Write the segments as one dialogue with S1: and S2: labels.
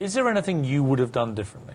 S1: Is there anything you would have done differently?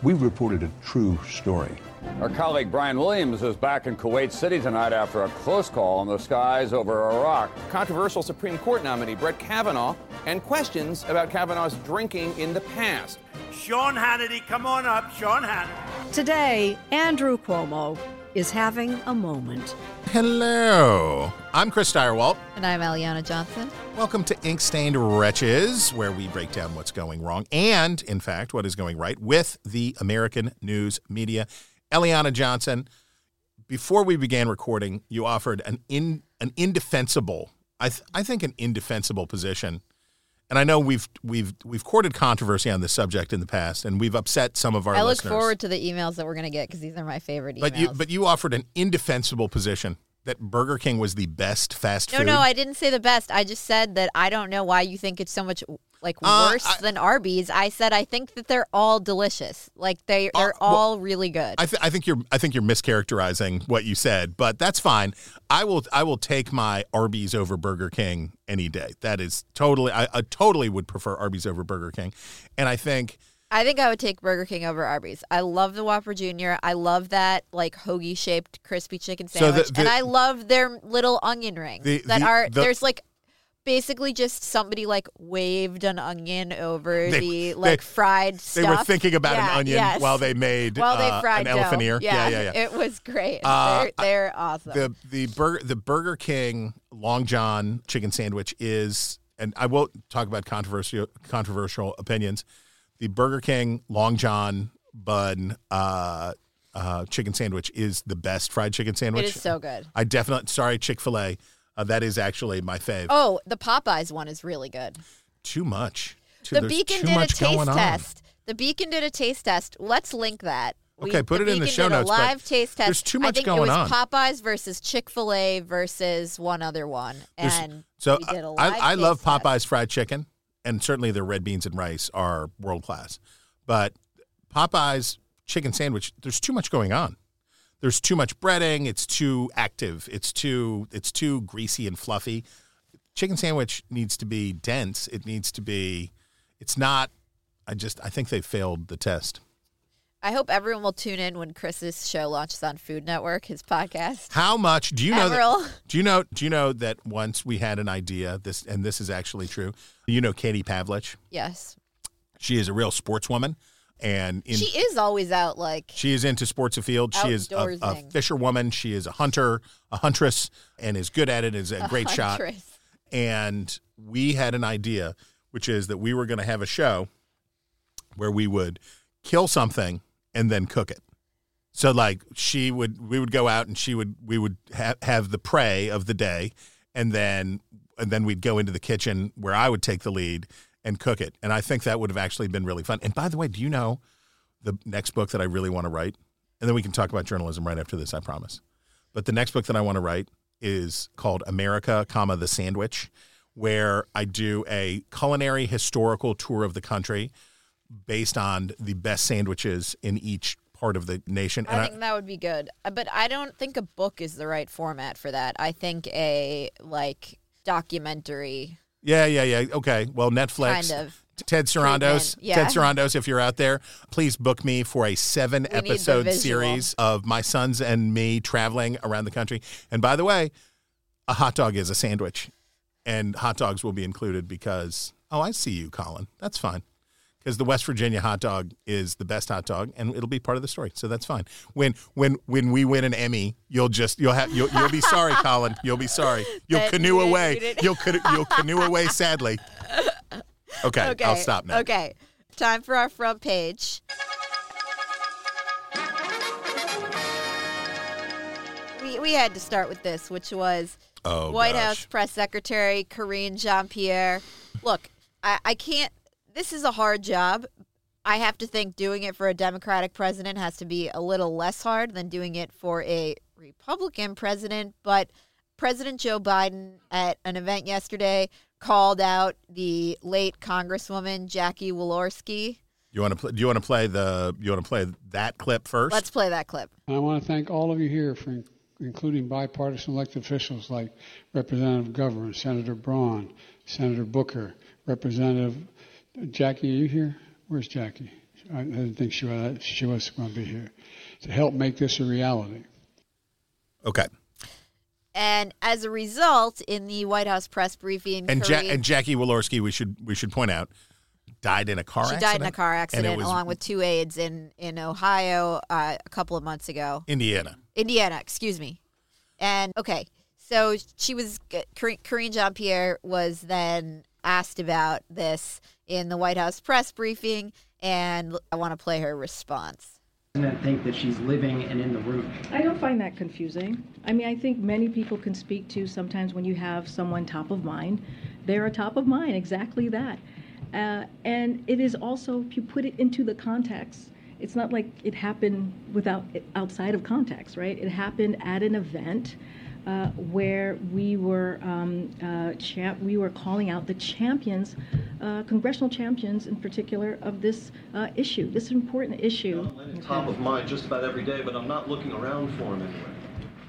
S2: We reported a true story.
S3: Our colleague Brian Williams is back in Kuwait City tonight after a close call in the skies over Iraq.
S4: Controversial Supreme Court nominee Brett Kavanaugh and questions about Kavanaugh's drinking in the past.
S5: Sean Hannity, come on up, Sean Hannity.
S6: Today, Andrew Cuomo is having a moment.
S7: Hello, I'm Chris Stirewalt.
S8: And I'm Eliana Johnson.
S7: Welcome to Ink Stained Wretches, where we break down what's going wrong and, in fact, what is going right with the American news media. Eliana Johnson, before we began recording, you offered an in an indefensible, I, th- I think an indefensible position. And I know we've we've we've courted controversy on this subject in the past, and we've upset some of our.
S8: I look
S7: listeners.
S8: forward to the emails that we're going to get because these are my favorite emails.
S7: But you but you offered an indefensible position that Burger King was the best fast
S8: no,
S7: food.
S8: no, no, I didn't say the best. I just said that I don't know why you think it's so much like
S7: Uh,
S8: worse
S7: I-
S8: than Arby's. I said I think that they're all delicious. Like they they're
S7: Uh, well,
S8: all really good.
S7: I, th- I think you're I think you're mischaracterizing what you said, but that's fine. I will I will take my Arby's over Burger King any day. That is totally I, I totally would prefer Arby's over Burger King, and I think
S8: I think I would take Burger King over Arby's. I love the Whopper Jr. I love that like hoagie shaped crispy chicken
S7: So the-
S8: sandwich,
S7: the-
S8: and I love their little onion rings
S7: The-
S8: that are
S7: the-
S8: there's like basically just somebody like waved an onion over
S7: They-
S8: the
S7: they-
S8: like fried
S7: they were thinking about
S8: Yeah,
S7: an onion
S8: yes.
S7: while they made
S8: while they
S7: uh,
S8: fried
S7: an
S8: dough.
S7: elephant ear.
S8: Yeah,
S7: yeah, yeah.
S8: It was great.
S7: Uh,
S8: they're, they're awesome.
S7: the the burger the Burger King Long John chicken sandwich is, and I won't talk about controversial controversial opinions. The Burger King Long John bun uh, uh, chicken sandwich is the best fried chicken sandwich.
S8: it is so good.
S7: I definitely sorry Chick Fil A. Uh, that is actually my fave.
S8: Oh, the Popeyes one is really good.
S7: Too much. Too,
S8: The Beacon did a taste test. The Beacon did a taste test. Let's link that.
S7: Okay, put it in the show notes,
S8: live taste test.
S7: there's too
S8: I
S7: much
S8: think
S7: going
S8: it was
S7: on.
S8: Popeyes versus Chick Fil A versus one other one,
S7: There's-
S8: and
S7: so
S8: we
S7: I, I love
S8: taste test.
S7: Popeyes fried chicken, and certainly their red beans and rice are world class. But Popeyes chicken sandwich, there's too much going on. There's too much breading. It's too active. It's too it's too greasy and fluffy. Chicken sandwich needs to be dense. It needs to be. It's not. I just I think they failed the test.
S8: I hope everyone will tune in when Chris's show launches on Food Network, his podcast.
S7: How much do you know? That, do you know? Do you know that once we had an idea? This and this is actually true. You know, Katie Pavlich.
S8: Yes,
S7: She is a real sportswoman, and in,
S8: she is always out like
S7: she is into sports afield. She is a, a fisherwoman. She is a hunter, a huntress, and is good at it. Is a,
S8: a
S7: great shot. And we had an idea, which is that we were going to have a show where we would kill something and then cook it. So like she would, we would go out and she would, we would ha- have the prey of the day, and then and then we'd go into the kitchen where I would take the lead and cook it. And I think that would have actually been really fun. And by the way, do you know the next book that I really want to write? And then we can talk about journalism right after this, I promise. But the next book that I want to write is called America, comma the Sandwich, where I do a culinary historical tour of the country based on the best sandwiches in each part of the nation. And
S8: I think that would be good, Uh, but I don't think a book is the right format for that. I think a like documentary.
S7: Yeah, yeah, yeah. Okay. Well, Netflix.
S8: Kind of
S7: Ted Sarandos,
S8: yeah.
S7: Ted Sarandos, if you're out there, please book me for a seven
S8: We
S7: episode series of my sons and me traveling around the country. And by the way, a hot dog is a sandwich, and hot dogs will be included because oh, I see you, Colin. That's fine. Because the West Virginia hot dog is the best hot dog, and it'll be part of the story, so that's fine. When when when we win an Emmy, you'll just you'll have you'll, you'll be sorry, Colin. You'll be sorry. You'll
S8: That
S7: canoe away. You'll you'll canoe away sadly. Okay,
S8: Okay,
S7: I'll stop now.
S8: Okay, time for our front page. We, we had to start with this, which was
S7: Oh,
S8: White
S7: gosh.
S8: House Press Secretary Karine Jean Pierre. Look, I, I can't, this is a hard job. I have to think doing it for a Democratic president has to be a little less hard than doing it for a Republican president. But President Joe Biden at an event yesterday called out the late Congresswoman Jackie Walorski.
S7: You want to play? Do you want to play the? You want to play that clip 1st
S8: Let's play that clip.
S9: I want to thank all of you here for including bipartisan elected officials like Representative Governor, Senator Braun, Senator Booker, Representative Jackie. Are you here? Where's Jackie? I, I didn't think she was, she was going to be here to help make this a reality.
S7: Okay.
S8: And as a result, in the White House press briefing,
S7: And, ja- and Jackie Walorski, we should we should point out, died in a car
S8: she
S7: accident.
S8: died in a car accident
S7: was
S8: along with two aides in in Ohio uh, a couple of months ago.
S7: Indiana.
S8: Indiana, excuse me. And okay, so she was Karine Karine Jean Pierre was then asked about this in the White House press briefing, and I want to play her response.
S10: President think that she's living and in the room?
S11: I don't find that confusing. I mean, I think many people can speak to sometimes when you have someone top of mind, they're a top of mind, exactly that. Uh, and it is also, if you put it into the context, it's not like it happened without outside of context, right? It happened at an event uh, where we were um, uh, champ- we were calling out the champions, uh, congressional champions in particular, of this uh, issue, this important issue.
S12: top of mind just about every day, but I'm not looking around for him anywhere.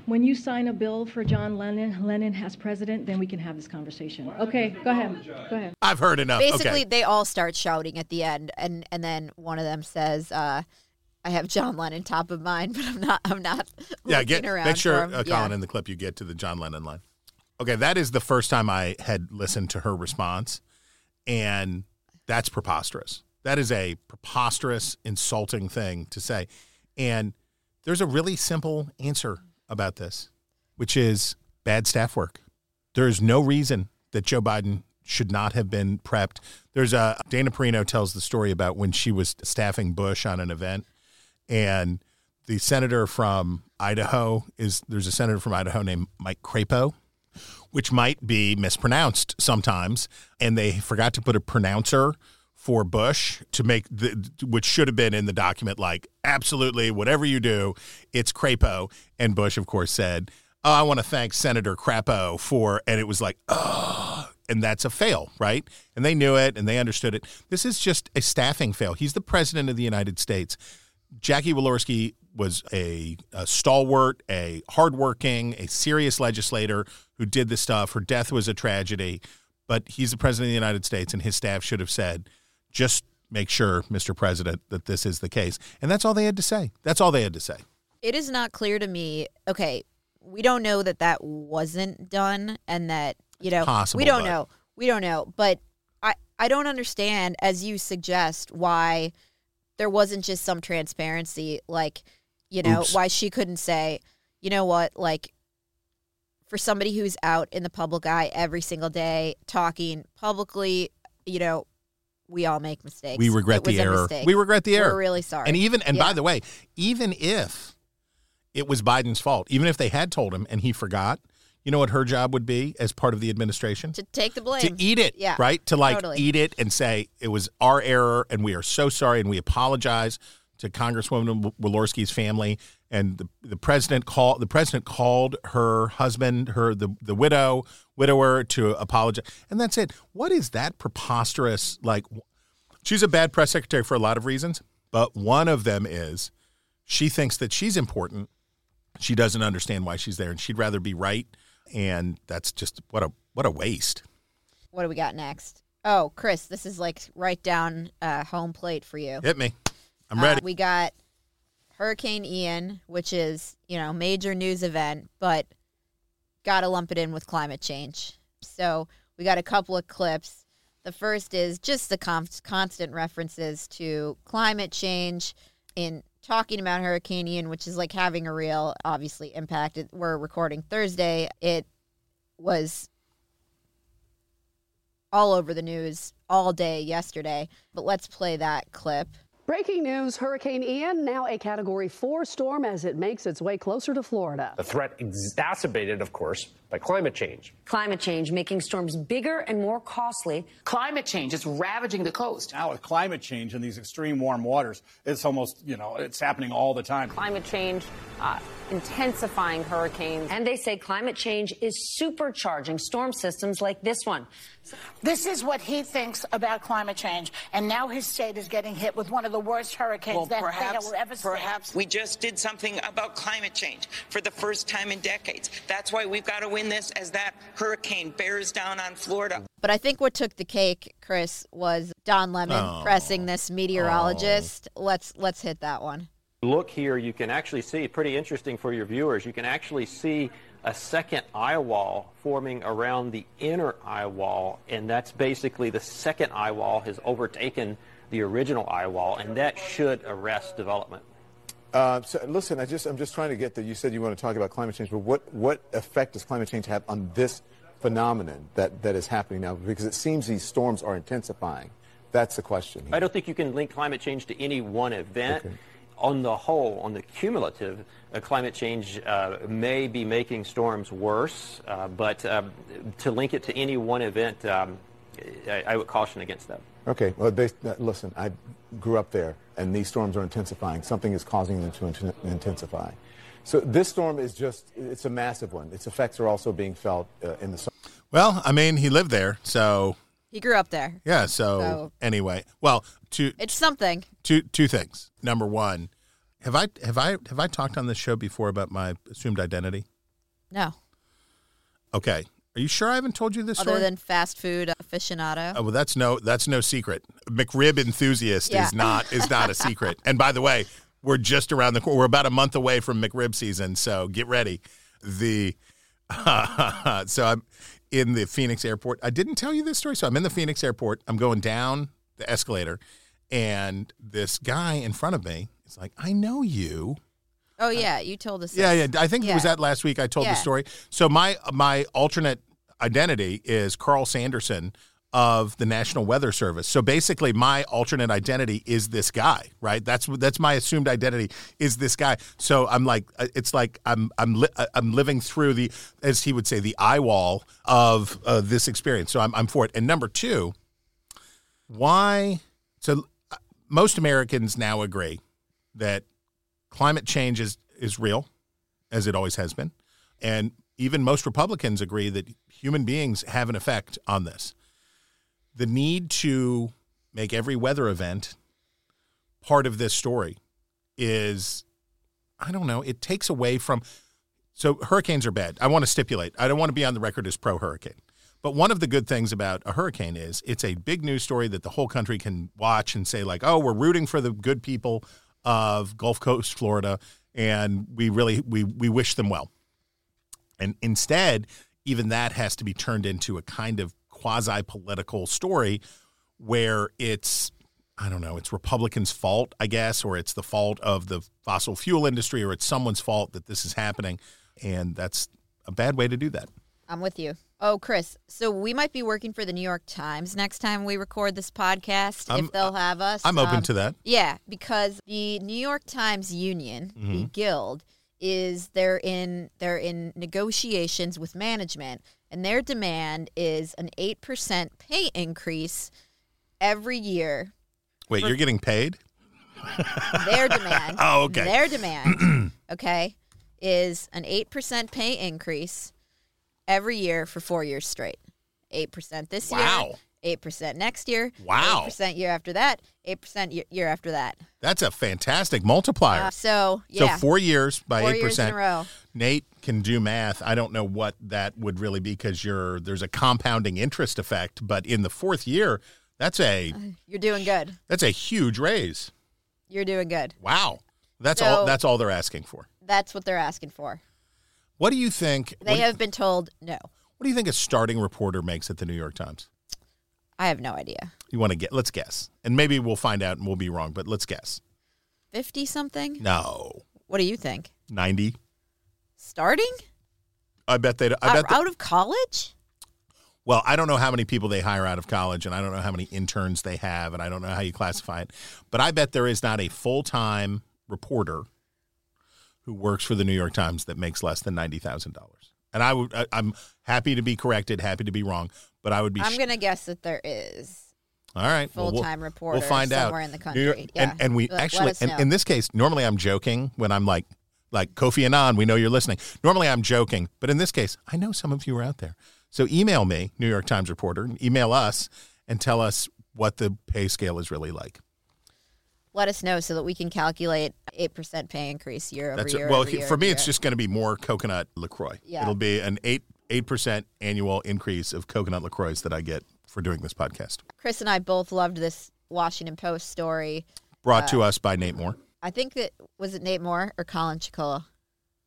S11: When you sign a bill for John Lennon, Lennon as president, then we can have this conversation. Okay, go ahead. Go ahead.
S7: I've heard enough.
S8: Basically,
S7: okay.
S8: they all start shouting at the end, and and then one of them says, uh, "I have John Lennon top of mind, but I'm not. I'm not."
S7: yeah, get
S8: around
S7: make sure,
S8: for him."
S7: uh,
S8: Yeah.
S7: Colin, in the clip you get to the John Lennon line. Okay, that is the first time I had listened to her response, and that's preposterous. That is a preposterous, insulting thing to say. And there's a really simple answer about this, which is bad staff work. There is no reason that Joe Biden should not have been prepped. There's a Dana Perino tells the story about when she was staffing Bush on an event, and the senator from Idaho is there's a senator from Idaho named Mike Crapo, which might be mispronounced sometimes, and they forgot to put a pronouncer for Bush to make the which should have been in the document like absolutely whatever you do, it's Crapo, and Bush of course said, "Oh, I want to thank Senator Crapo for," and it was like, oh, and that's a fail, right? And they knew it and they understood it. This is just a staffing fail. He's the president of the United States. Jackie Walorski was a, a stalwart, a hardworking, a serious legislator who did this stuff. Her death was a tragedy, but he's the president of the United States, and his staff should have said, just make sure, Mr. President, that this is the case. And that's all they had to say. That's all they had to say.
S8: It is not clear to me. Okay, we don't know that that wasn't done, and that you know
S7: possible,
S8: we don't
S7: but-
S8: know. We don't know, but I I don't understand, as you suggest, why there wasn't just some transparency, like you know
S13: Oops.
S8: why she couldn't say, you know what, like for somebody who's out in the public eye every single day talking publicly, you know. We all make mistakes.
S7: We regret the error. We regret the error.
S8: We're really sorry.
S7: And even and by the way, even if it was Biden's fault, even if they had told him and he forgot, you know what her job would be as part of the administration?
S8: to take the blame
S7: to eat it,
S8: yeah,
S7: right? To like
S8: totally.
S7: eat it and say it was our error and we are so sorry and we apologize to Congresswoman Walorski's family and the, the president called the president called her husband, her the the widow widower to apologize, and that's it. What is that preposterous? Like, she's a bad press secretary for a lot of reasons, but one of them is she thinks that she's important. She doesn't understand why she's there, and she'd rather be right. And that's just what a what a waste.
S8: What do we got next? Oh, Chris, this is like right down uh, home plate for you.
S7: Hit me. I'm
S8: Uh,
S7: ready.
S8: we got Hurricane Ian, which is you know major news event, but got to lump it in with climate change. So we got a couple of clips. The first is just the con- constant references to climate change in talking about Hurricane Ian, which is like having a real, obviously, impact. It- We're recording Thursday. It was all over the news all day yesterday. But let's play that clip.
S13: Breaking news Hurricane Ian, now a Category 4 storm as it makes its way closer to Florida.
S14: The threat exacerbated, of course, by climate change.
S15: Climate change making storms bigger and more costly.
S16: Climate change is ravaging the coast. Now, with climate change and these extreme warm waters, it's almost, you know, it's happening all the time.
S15: Climate change uh, intensifying hurricanes. And they say climate change is supercharging storm systems like this one.
S17: This is what he thinks about climate change, and now his state is getting hit with one of the worst hurricanes
S18: Well,
S17: that
S18: perhaps,
S17: they will ever see.
S18: perhaps we just did something about climate change for the first time in decades. That's why we've got to win this as that hurricane bears down on Florida.
S8: But I think what took the cake, Chris, was Don Lemon
S14: Oh.
S8: pressing this meteorologist. Oh. Let's let's hit that one.
S14: Look here, you can actually see, pretty interesting for your viewers, you can actually see a second eye wall forming around the inner eye wall, and that's basically the second eye wall has overtaken the original eye wall, and that should arrest development.
S19: Uh, so listen, I just I'm just trying to get that. You said you want to talk about climate change, but what what effect does climate change have on this phenomenon that that is happening now? Because it seems these storms are intensifying. That's the question.
S14: I don't think you can link climate change to any one event.
S19: Okay.
S14: On the whole, on the cumulative, uh, climate change uh, may be making storms worse, uh, but um, to link it to any one event, um, I, I would caution against that.
S19: Okay. Well, they, uh, listen, I grew up there, and these storms are intensifying. Something is causing them to int- intensify. So this storm is just—it's a massive one. Its effects are also being felt uh, in the.
S7: Well, I mean, he lived there, so
S8: He grew up there.
S7: yeah. So,
S8: So-
S7: anyway, well, two
S8: It's something.
S7: two two things. Number one, have I have I have I talked on this show before about my assumed identity?
S8: No.
S7: Okay, are you sure I haven't told you this story?
S8: Other
S7: story?
S8: than fast food aficionado.
S7: Oh, well, that's no that's no secret. McRib enthusiast
S8: Yeah.
S7: is not is not a secret. and by the way, we're just around the corner. We're about a month away from McRib season, so get ready. The so I'm in the Phoenix airport. I didn't tell you this story. So I'm in the Phoenix airport. I'm going down the escalator, and this guy in front of me is like, "I know you."
S8: Oh uh, yeah, you told us.
S7: Yeah,
S8: this.
S7: yeah. I think it was
S8: Yeah.
S7: that last week I told
S8: Yeah.
S7: the story. So my my alternate identity is Carl Sanderson of the National Weather Service. So basically my alternate identity is this guy, right? That's that's my assumed identity is this guy. So I'm like uh, it's like I'm I'm li- uh, I'm living through the as he would say the eye wall of uh, this experience. So I'm I'm for it. And number 2, why so uh, most Americans now agree that climate change is, is real, as it always has been. And even most Republicans agree that human beings have an effect on this. The need to make every weather event part of this story is, I don't know, it takes away from. So hurricanes are bad. I want to stipulate, I don't want to be on the record as pro hurricane. But one of the good things about a hurricane is it's a big news story that the whole country can watch and say, like, oh, we're rooting for the good people of Gulf Coast Florida, and we really we we wish them well. And instead, even that has to be turned into a kind of quasi political story where it's I don't know, it's Republicans' fault, I guess, or it's the fault of the fossil fuel industry, or it's someone's fault that this is happening. And that's a bad way to do that.
S8: I'm with you. Oh, Chris. So we might be working for the New York Times next time we record this podcast,
S7: I'm-
S8: if they'll have us.
S7: I'm open
S8: Um,
S7: to that.
S8: Yeah, because the New York Times Union, the
S7: Mhm.
S8: guild, is they're in they're in negotiations with management and their demand is an 8% pay increase every year.
S7: Wait, you're getting paid?
S8: their demand.
S7: oh, okay.
S8: Their demand. okay, is an 8% pay increase every year for 4 years straight. 8% this
S7: wow.
S8: year, 8% next year.
S7: Wow.
S8: 8% year after that, 8% year after that.
S7: That's a fantastic multiplier.
S8: Uh, so, yeah.
S7: So, four years by
S8: four
S7: 8%.
S8: Years in a row.
S7: Nate can do math. I don't know what that would really be because you're there's a compounding interest effect, but in the fourth year, that's a uh,
S8: You're doing good.
S7: That's a huge raise.
S8: You're doing good.
S7: Wow. That's
S8: so,
S7: all that's all they're asking for.
S8: That's what they're asking for.
S7: What do you think
S8: They have you, been told no.
S7: What do you think a starting reporter makes at the New York Times?
S8: I have no idea.
S7: You want to get let's guess. And maybe we'll find out and we'll be wrong, but let's guess.
S8: Fifty something.
S7: No.
S8: What do you think?
S7: 90.
S8: Starting?
S7: I bet they I
S8: out,
S7: bet they-
S8: out of college?
S7: Well, I don't know how many people they hire out of college, and I don't know how many interns they have, and I don't know how you classify it. But I bet there is not a full time reporter who works for the New York Times that makes less than ninety thousand dollars. And I would, I, I'm happy to be corrected, happy to be wrong, but I would be.
S8: I'm
S7: sh-
S8: gonna guess that there is.
S7: all right, well, we'll-
S8: full-time reporter
S7: We'll find
S8: somewhere
S7: out
S8: in the
S7: New York-
S8: country.
S7: and
S8: Yeah.
S7: and we
S8: Let-
S7: actually, and in this case, normally I'm joking when I'm like, like Kofi Annan. We know you're listening. Normally I'm joking, but in this case, I know some of you are out there. So email me, New York Times reporter, and email us and tell us what the pay scale is really like.
S8: Let us know so that we can calculate eight percent pay increase year over
S7: That's
S8: year.
S7: well
S8: over year
S7: for me.
S8: year.
S7: It's just going to be more coconut Lacroix.
S8: Yeah.
S7: It'll be an eight 8% annual increase of coconut LaCroix that I get for doing this podcast.
S8: Chris and I both loved this Washington Post story.
S7: Brought
S8: Uh,
S7: to us by Nate Moore.
S8: I think that was it Nate Moore or Colin Chikola.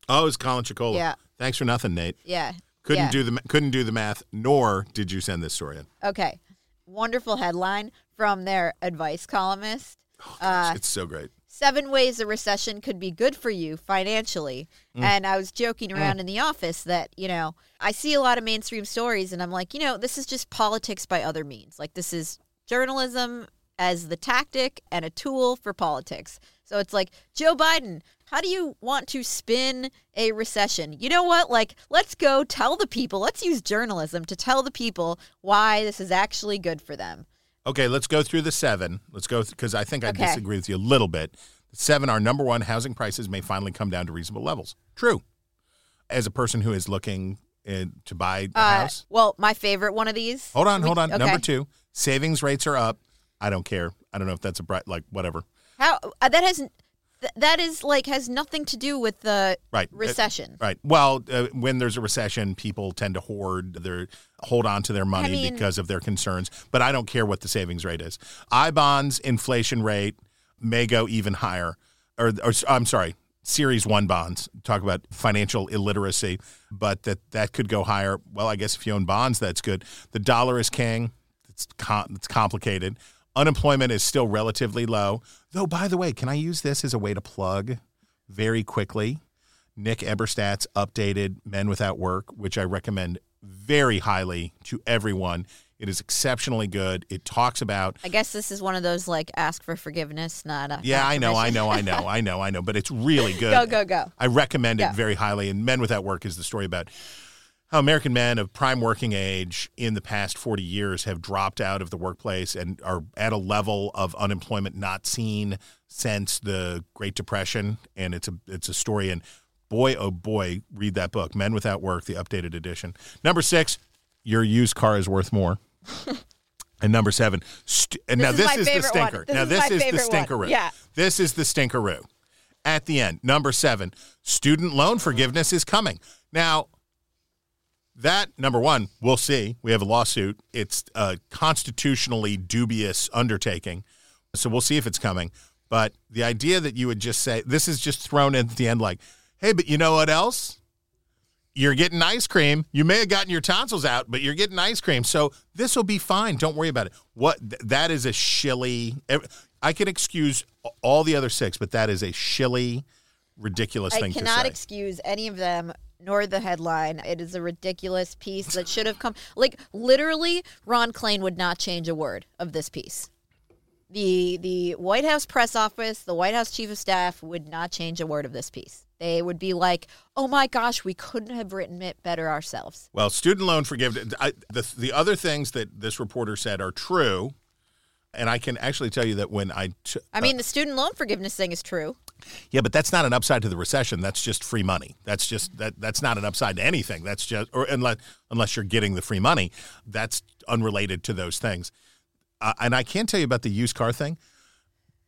S7: Oh, it's Colin Chicola.
S8: Yeah.
S7: Thanks for nothing, Nate.
S8: Yeah.
S7: Couldn't
S8: yeah.
S7: do the couldn't do the math, nor did you send this story in.
S8: Okay. Wonderful headline from their advice columnist. uh,
S7: it's so great.
S8: Seven ways a recession could be good for you financially.
S7: Mm.
S8: And I was joking around
S7: Mm.
S8: in the office that, you know, I see a lot of mainstream stories and I'm like, you know, this is just politics by other means. Like, this is journalism as the tactic and a tool for politics. So it's like, Joe Biden, how do you want to spin a recession? You know what? Like, let's go tell the people, let's use journalism to tell the people why this is actually good for them.
S7: Okay, let's go through the seven. Let's go because I think I
S8: Okay.
S7: disagree with you a little bit. Seven, our number one, housing prices may finally come down to reasonable levels. True. As a person who is looking in, to buy a
S8: Uh,
S7: house,
S8: well, my favorite one of these.
S7: hold on, hold on.
S8: okay.
S7: Number two, savings rates are up. I don't care. I don't know if that's a bright like whatever.
S8: How uh, that has th- that is like has nothing to do with the
S7: Right.
S8: Recession.
S7: right. Well, uh, when there's a recession, people tend to hoard their hold on to their money
S8: mean-
S7: because of their concerns. But I don't care what the savings rate is. I bonds inflation rate may go even higher. Or, or I'm sorry, Series One bonds talk about financial illiteracy, but that that could go higher. Well, I guess if you own bonds, that's good. The dollar is king. It's com- it's complicated. Unemployment is still relatively low. Though, by the way, can I use this as a way to plug very quickly? Nick Eberstadt's updated Men Without Work, which I recommend very highly to everyone. It is exceptionally good. It talks about
S8: I guess this is one of those like ask for forgiveness, not a
S7: yeah, I know, I know, I know, I know, I know, but it's really good.
S8: Go, go, go.
S7: I recommend it
S8: Go.
S7: very highly. And Men Without Work is the story about how American men of prime working age in the past 40 years have dropped out of the workplace and are at a level of unemployment not seen since the Great Depression. And it's a it's a story and boy oh boy, read that book, Men Without Work, the updated edition. Number six, your used car is worth more. And number seven, st- and
S8: This
S7: now
S8: is
S7: this is the stinker.
S8: This
S7: now
S8: is
S7: this is the
S8: favorite one. Yeah.
S7: This is the stinkeroo. At the end, number seven, student loan forgiveness is coming. Now, that number one, we'll see. We have a lawsuit. It's a constitutionally dubious undertaking, so we'll see if it's coming. But the idea that you would just say this is just thrown in at the end, like, hey, but you know what else? You're getting ice cream. You may have gotten your tonsils out, but you're getting ice cream. So this will be fine. Don't worry about it. What th- that is a shilly. I can excuse all the other six, but that is a shilly, ridiculous
S8: I
S7: thing to
S8: cannot
S7: say.
S8: excuse any of them nor the headline. It is a ridiculous piece that should have come. Like literally, Ron Klain would not change a word of this piece. The the White House press office, the White House chief of staff would not change a word of this piece. They would be like, "Oh my gosh, we couldn't have written it better ourselves."
S7: Well, student loan forgiveness. I, the the other things that this reporter said are true, and I can actually tell you that when I t-
S8: I mean, the student loan forgiveness thing is true.
S7: Yeah, but that's not an upside to the recession. That's just free money. That's just that. That's not an upside to anything. That's just or unless unless you're getting the free money, that's unrelated to those things. Uh, and I can tell you about the used car thing.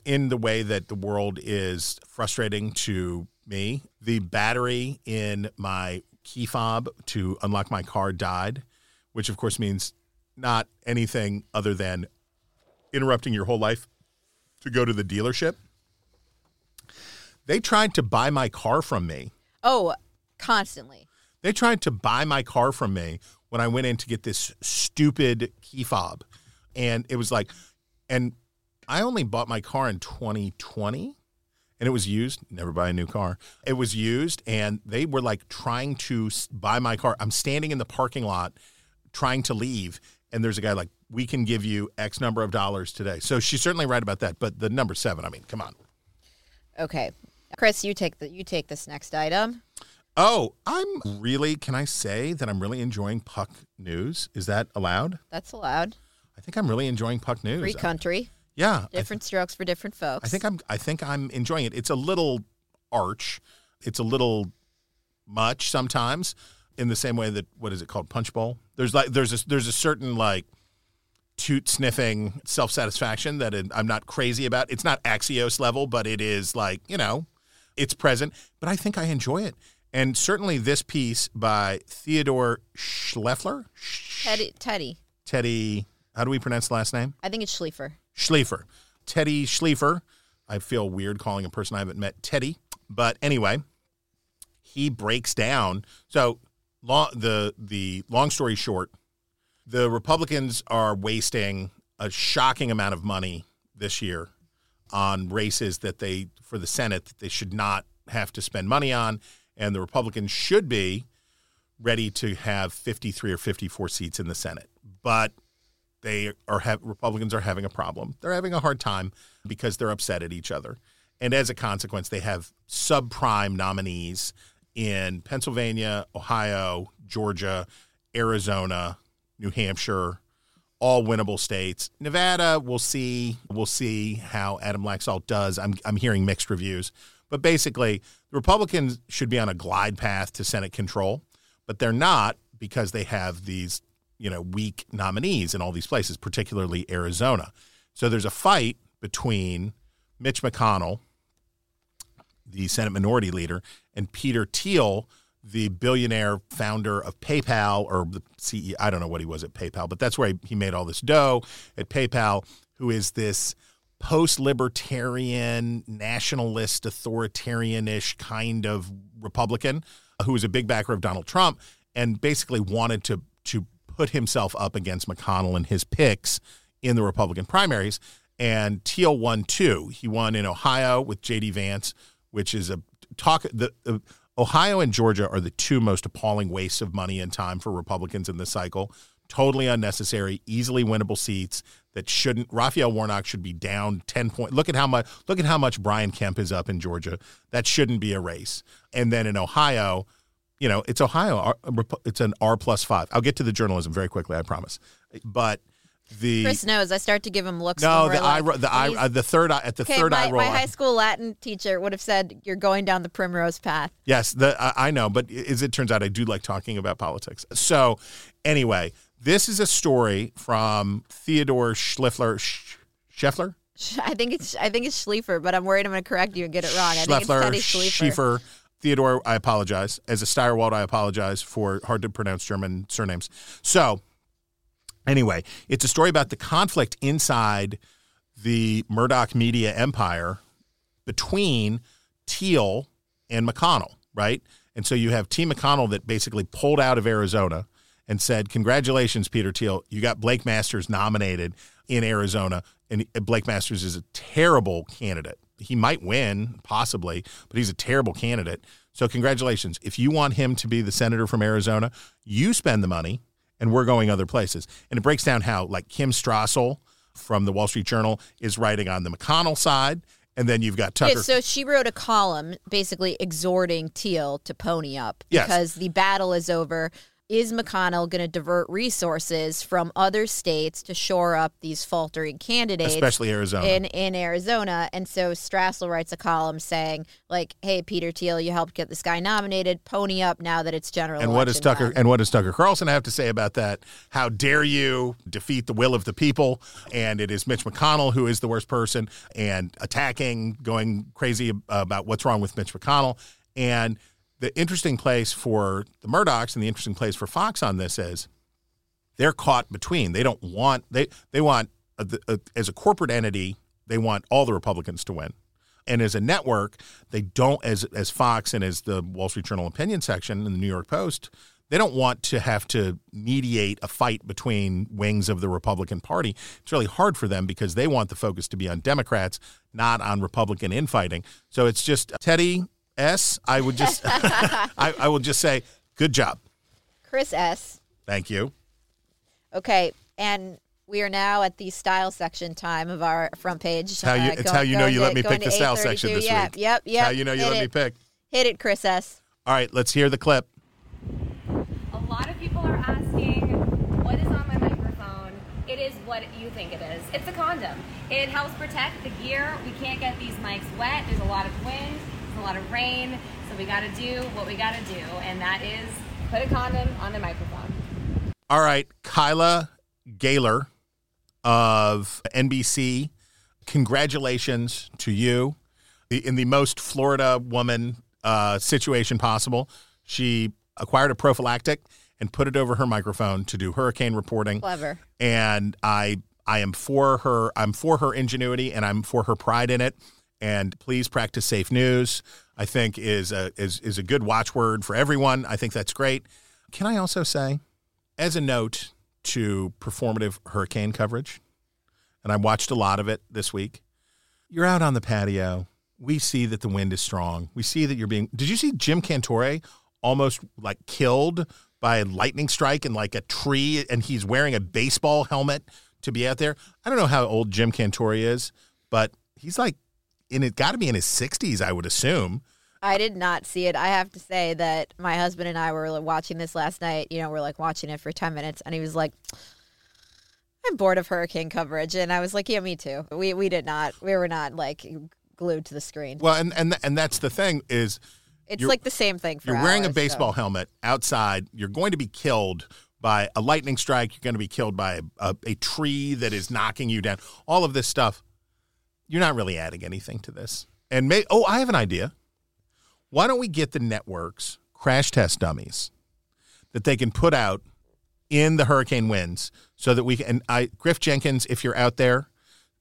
S7: In the way that the world is frustrating to me, the battery in my key fob to unlock my car died, which of course means not anything other than interrupting your whole life to go to the dealership. They tried to buy my car from me.
S8: Oh, constantly.
S7: They tried to buy my car from me when I went in to get this stupid key fob. And it was like, and I only bought my car in 2020 and it was used. Never buy a new car. It was used and they were like trying to buy my car. I'm standing in the parking lot trying to leave. And there's a guy like, we can give you X number of dollars today. So she's certainly right about that. But the number seven, I mean, come on.
S8: Okay, Chris, you take the you take this next item.
S7: Oh, I'm really, can I say that I'm really enjoying Puck News? Is that allowed?
S8: That's allowed.
S7: I think I'm really enjoying Puck News.
S8: Free country.
S7: Yeah. I,
S8: Different strokes for different folks.
S7: I think I'm I think I'm enjoying it. It's a little arch. It's a little much sometimes in the same way that what is it called Punchbowl? There's like there's a there's a certain like toot sniffing self satisfaction that I'm not crazy about. It's not Axios level, but it is like, you know, it's present, but I think I enjoy it. And certainly this piece by Theodore Schleffler,
S8: Teddy, Teddy.
S7: Teddy, how do we pronounce the last name?
S8: I think it's Schleifer.
S7: Schliefer. Teddy Schliefer. I feel weird calling a person I haven't met Teddy. But anyway, he breaks down. So long, the the long story short, the Republicans are wasting a shocking amount of money this year on races that they for the Senate that they should not have to spend money on, and the Republicans should be ready to have 53 or 54 seats in the Senate. But they are have Republicans are having a problem. They're having a hard time because they're upset at each other. And as a consequence, they have subprime nominees in Pennsylvania, Ohio, Georgia, Arizona, New Hampshire, all winnable states. Nevada, we'll see. We'll see how Adam Laxalt does. I'm I'm hearing mixed reviews. But basically, the Republicans should be on a glide path to Senate control, but they're not because they have these, you know, weak nominees in all these places, particularly Arizona. So there's a fight between Mitch McConnell, the Senate Minority Leader, and Peter Thiel, the billionaire founder of PayPal or the CEO. I don't know what he was at PayPal, but that's where he, he made all this dough at PayPal, who is this post libertarian, nationalist, authoritarian ish kind of Republican who was a big backer of Donald Trump and basically wanted to, to put himself up against McConnell and his picks in the Republican primaries. And Thiel won two. He won in Ohio with J.D. Vance, which is a talk. The uh, Ohio and Georgia are the two most appalling wastes of money and time for Republicans in this cycle. Totally unnecessary, easily winnable seats that shouldn't. Raphael Warnock should be down ten points. Look at how much. Look at how much Brian Kemp is up in Georgia. That shouldn't be a race. And then in Ohio, you know, it's Ohio. It's an R plus five. I'll get to the journalism very quickly. I promise. But the
S8: Chris knows. I start to give him looks.
S7: no, the eye,
S8: like,
S7: the eye, uh, the third eye at the
S8: Okay,
S7: third
S8: my,
S7: eye roll.
S8: my high school Latin teacher would have said you're going down the primrose path.
S7: Yes, the, I I know, but as it turns out, I do like talking about politics. So, anyway, this is a story from Theodore Schleffler. Sch- Scheffler?
S8: I think it's I think it's Schleifer, but I'm worried I'm going to correct you and get it wrong. I think it's
S7: Schleffler,
S8: Teddy.
S7: Schiefer. Theodore, I apologize. As a Stirewalt, I apologize for hard to pronounce German surnames. So, anyway, it's a story about the conflict inside the Murdoch media empire between Thiel and McConnell, right? And so you have T. McConnell that basically pulled out of Arizona and said, Congratulations, Peter Thiel. You got Blake Masters nominated in Arizona. And Blake Masters is a terrible candidate. He might win, possibly, but he's a terrible candidate. So, congratulations. If you want him to be the senator from Arizona, you spend the money and we're going other places. And it breaks down how, like, Kim Strassel from the Wall Street Journal is writing on the McConnell side. And then you've got Tucker.
S8: Yeah, so she wrote a column basically exhorting Thiel to pony up
S7: Yes.
S8: because the battle is over. Is McConnell going to divert resources from other states to shore up these faltering candidates,
S7: Especially Arizona.
S8: In in Arizona, and so Strassel writes a column saying, like, "Hey, Peter Thiel, you helped get this guy nominated. Pony up now that it's general."
S7: And what does Tucker
S8: time."
S7: and what does Tucker Carlson have to say about that? How dare you defeat the will of the people? And it is Mitch McConnell who is the worst person and attacking, going crazy about what's wrong with Mitch McConnell. And the interesting place for the Murdochs and the interesting place for Fox on this is they're caught between. They don't want they they want uh, the- uh, as a corporate entity they want all the Republicans to win, and as a network they don't as as Fox and as the Wall Street Journal opinion section and the New York Post they don't want to have to mediate a fight between wings of the Republican Party. It's really hard for them because they want the focus to be on Democrats, not on Republican infighting. So it's just Teddy S. I would just I, I will just say good job.
S8: Chris S.
S7: Thank you.
S8: Okay, and we are now at the style section time of our front page.
S7: It's how you,
S8: Uh,
S7: it's
S8: go-
S7: how you know you
S8: to-
S7: let me pick the style section this
S8: yeah,
S7: week.
S8: Yep,
S7: It's
S8: yep.
S7: how you know you
S8: Hit
S7: let me pick.
S8: Hit it, Chris S.
S7: All right, let's hear the clip.
S20: A lot of people are asking, what is on my microphone? It is what you think it is. It's a condom. It helps protect the gear. We can't get these mics wet. There's a lot of wind, there's a lot of rain. So we got to do what we got to do, and that is put a condom on the microphone.
S7: All right, Kyla Galer of NBC, congratulations to you. The- In the most Florida woman uh, situation possible. She acquired a prophylactic and put it over her microphone to do hurricane reporting.
S8: Clever.
S7: And I I am for her. I'm for her ingenuity and I'm for her pride in it. And please practice safe news. I think is a is is a good watchword for everyone. I think that's great. Can I also say, as a note to performative hurricane coverage, and I watched a lot of it this week. You're out on the patio. We see that the wind is strong. We see that you're being. Did you see Jim Cantore almost like killed by a lightning strike and like a tree, and he's wearing a baseball helmet to be out there? I don't know how old Jim Cantore is, but he's like in it. Got to be in his 60s, I would assume.
S8: I did not see it. I have to say that my husband and I were watching this last night. You know, we're like watching it for 10 minutes, and he was like, I'm bored of hurricane coverage. And I was like, yeah, me too. We, we did not, we were not like glued to the screen.
S7: Well, and and and that's the thing is,
S8: it's like the same thing for
S7: you're wearing a baseball
S8: so.
S7: helmet outside. You're going to be killed by a lightning strike. You're going to be killed by a, a, a tree that is knocking you down. All of this stuff. You're not really adding anything to this. And may oh, I have an idea. Why don't we get the networks crash test dummies that they can put out in the hurricane winds so that we can and I Griff Jenkins, if you're out there,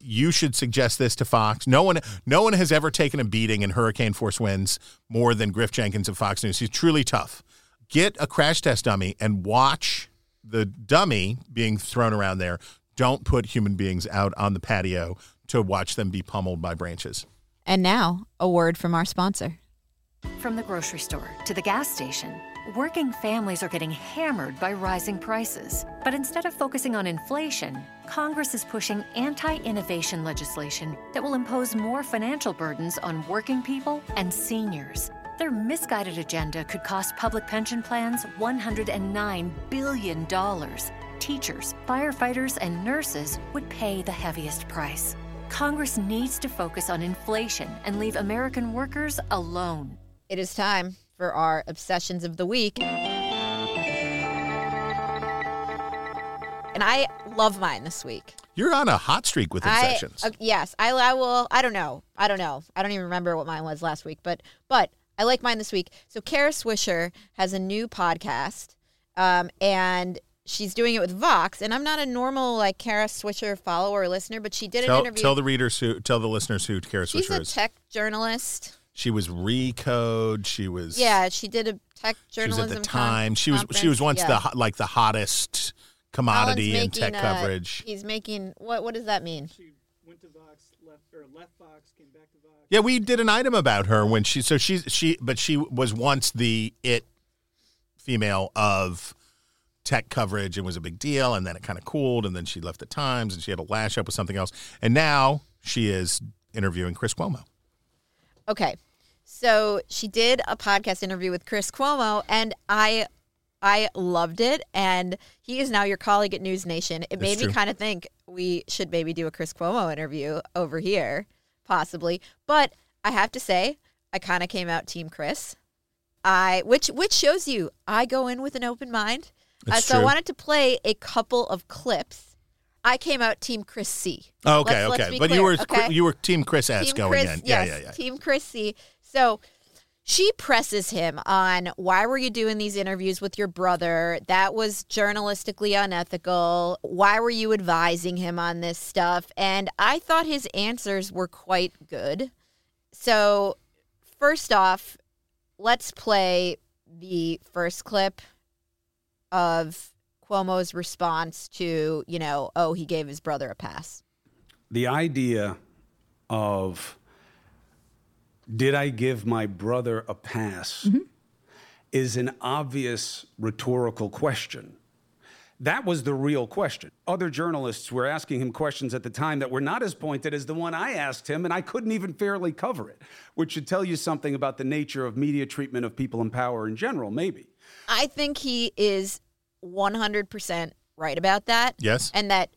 S7: you should suggest this to Fox. No one no one has ever taken a beating in hurricane force winds more than Griff Jenkins of Fox News. He's truly tough. Get a crash test dummy and watch the dummy being thrown around there. Don't put human beings out on the patio to watch them be pummeled by branches.
S8: And now, a word from our sponsor.
S21: From the grocery store to the gas station, working families are getting hammered by rising prices. But instead of focusing on inflation, Congress is pushing anti innovation legislation that will impose more financial burdens on working people and seniors. Their misguided agenda could cost public pension plans $109 billion. Teachers, firefighters, and nurses would pay the heaviest price. Congress needs to focus on inflation and leave American workers alone.
S8: It is time for our obsessions of the week. And I love mine this week.
S7: You're on a hot streak with
S8: I-
S7: obsessions.
S8: uh, yes, I, I will. I don't know. I don't know. I don't even remember what mine was last week, but but I like mine this week. So Kara Swisher has a new podcast, um, and she's doing it with Vox. And I'm not a normal like Kara Swisher follower or listener, but she did an interview.
S7: tell the readers who tell the listeners who Kara
S8: she's
S7: Swisher
S8: a tech journalist.
S7: She was Recode. She was
S8: Yeah, she did a tech journalism.
S7: She was at the
S8: con-
S7: time. She was she was once
S8: Yeah.
S7: the hot, like the hottest commodity
S8: Alan's
S7: in tech
S8: making, uh,
S7: coverage.
S8: He's making what? What does that mean? She went to Vox, left or left Vox, came back to Vox.
S7: Yeah, we did an item about her when she so she's she but she was once the it female of tech coverage and was a big deal and then it kind of cooled and then she left the Times and she had a lash up with something else and now she is interviewing Chris Cuomo.
S8: Okay. So she did a podcast interview with Chris Cuomo and I I loved it and he is now your colleague at News Nation. It
S22: That's
S8: made
S22: true.
S8: me kind of think we should maybe do a Chris Cuomo interview over here possibly. But I have to say I kind of came out team Chris. I which which shows you I go in with an open mind. Uh, so I wanted to play a couple of clips. I came out team Chris C.
S7: Oh, okay,
S8: Let's- let's
S7: okay.
S8: be
S7: But you were
S8: okay?
S7: you were team Chris S
S8: Team
S7: going
S8: Chris,
S7: in.
S8: Yes,
S7: yeah, yeah, yeah.
S8: Team Chrissy. So she presses him on why were you doing these interviews with your brother? That was journalistically unethical. Why were you advising him on this stuff? And I thought his answers were quite good. So, first off, let's play the first clip of Cuomo's response to, you know, oh, he gave his brother a pass.
S23: the idea of did I give my brother a pass mm-hmm. is an obvious rhetorical question. That was the real question. Other journalists were asking him questions at the time that were not as pointed as the one I asked him, and I couldn't even fairly cover it, which should tell you something about the nature of media treatment of people in power in general, maybe.
S8: I think he is 100% right about that.
S23: Yes.
S8: And that,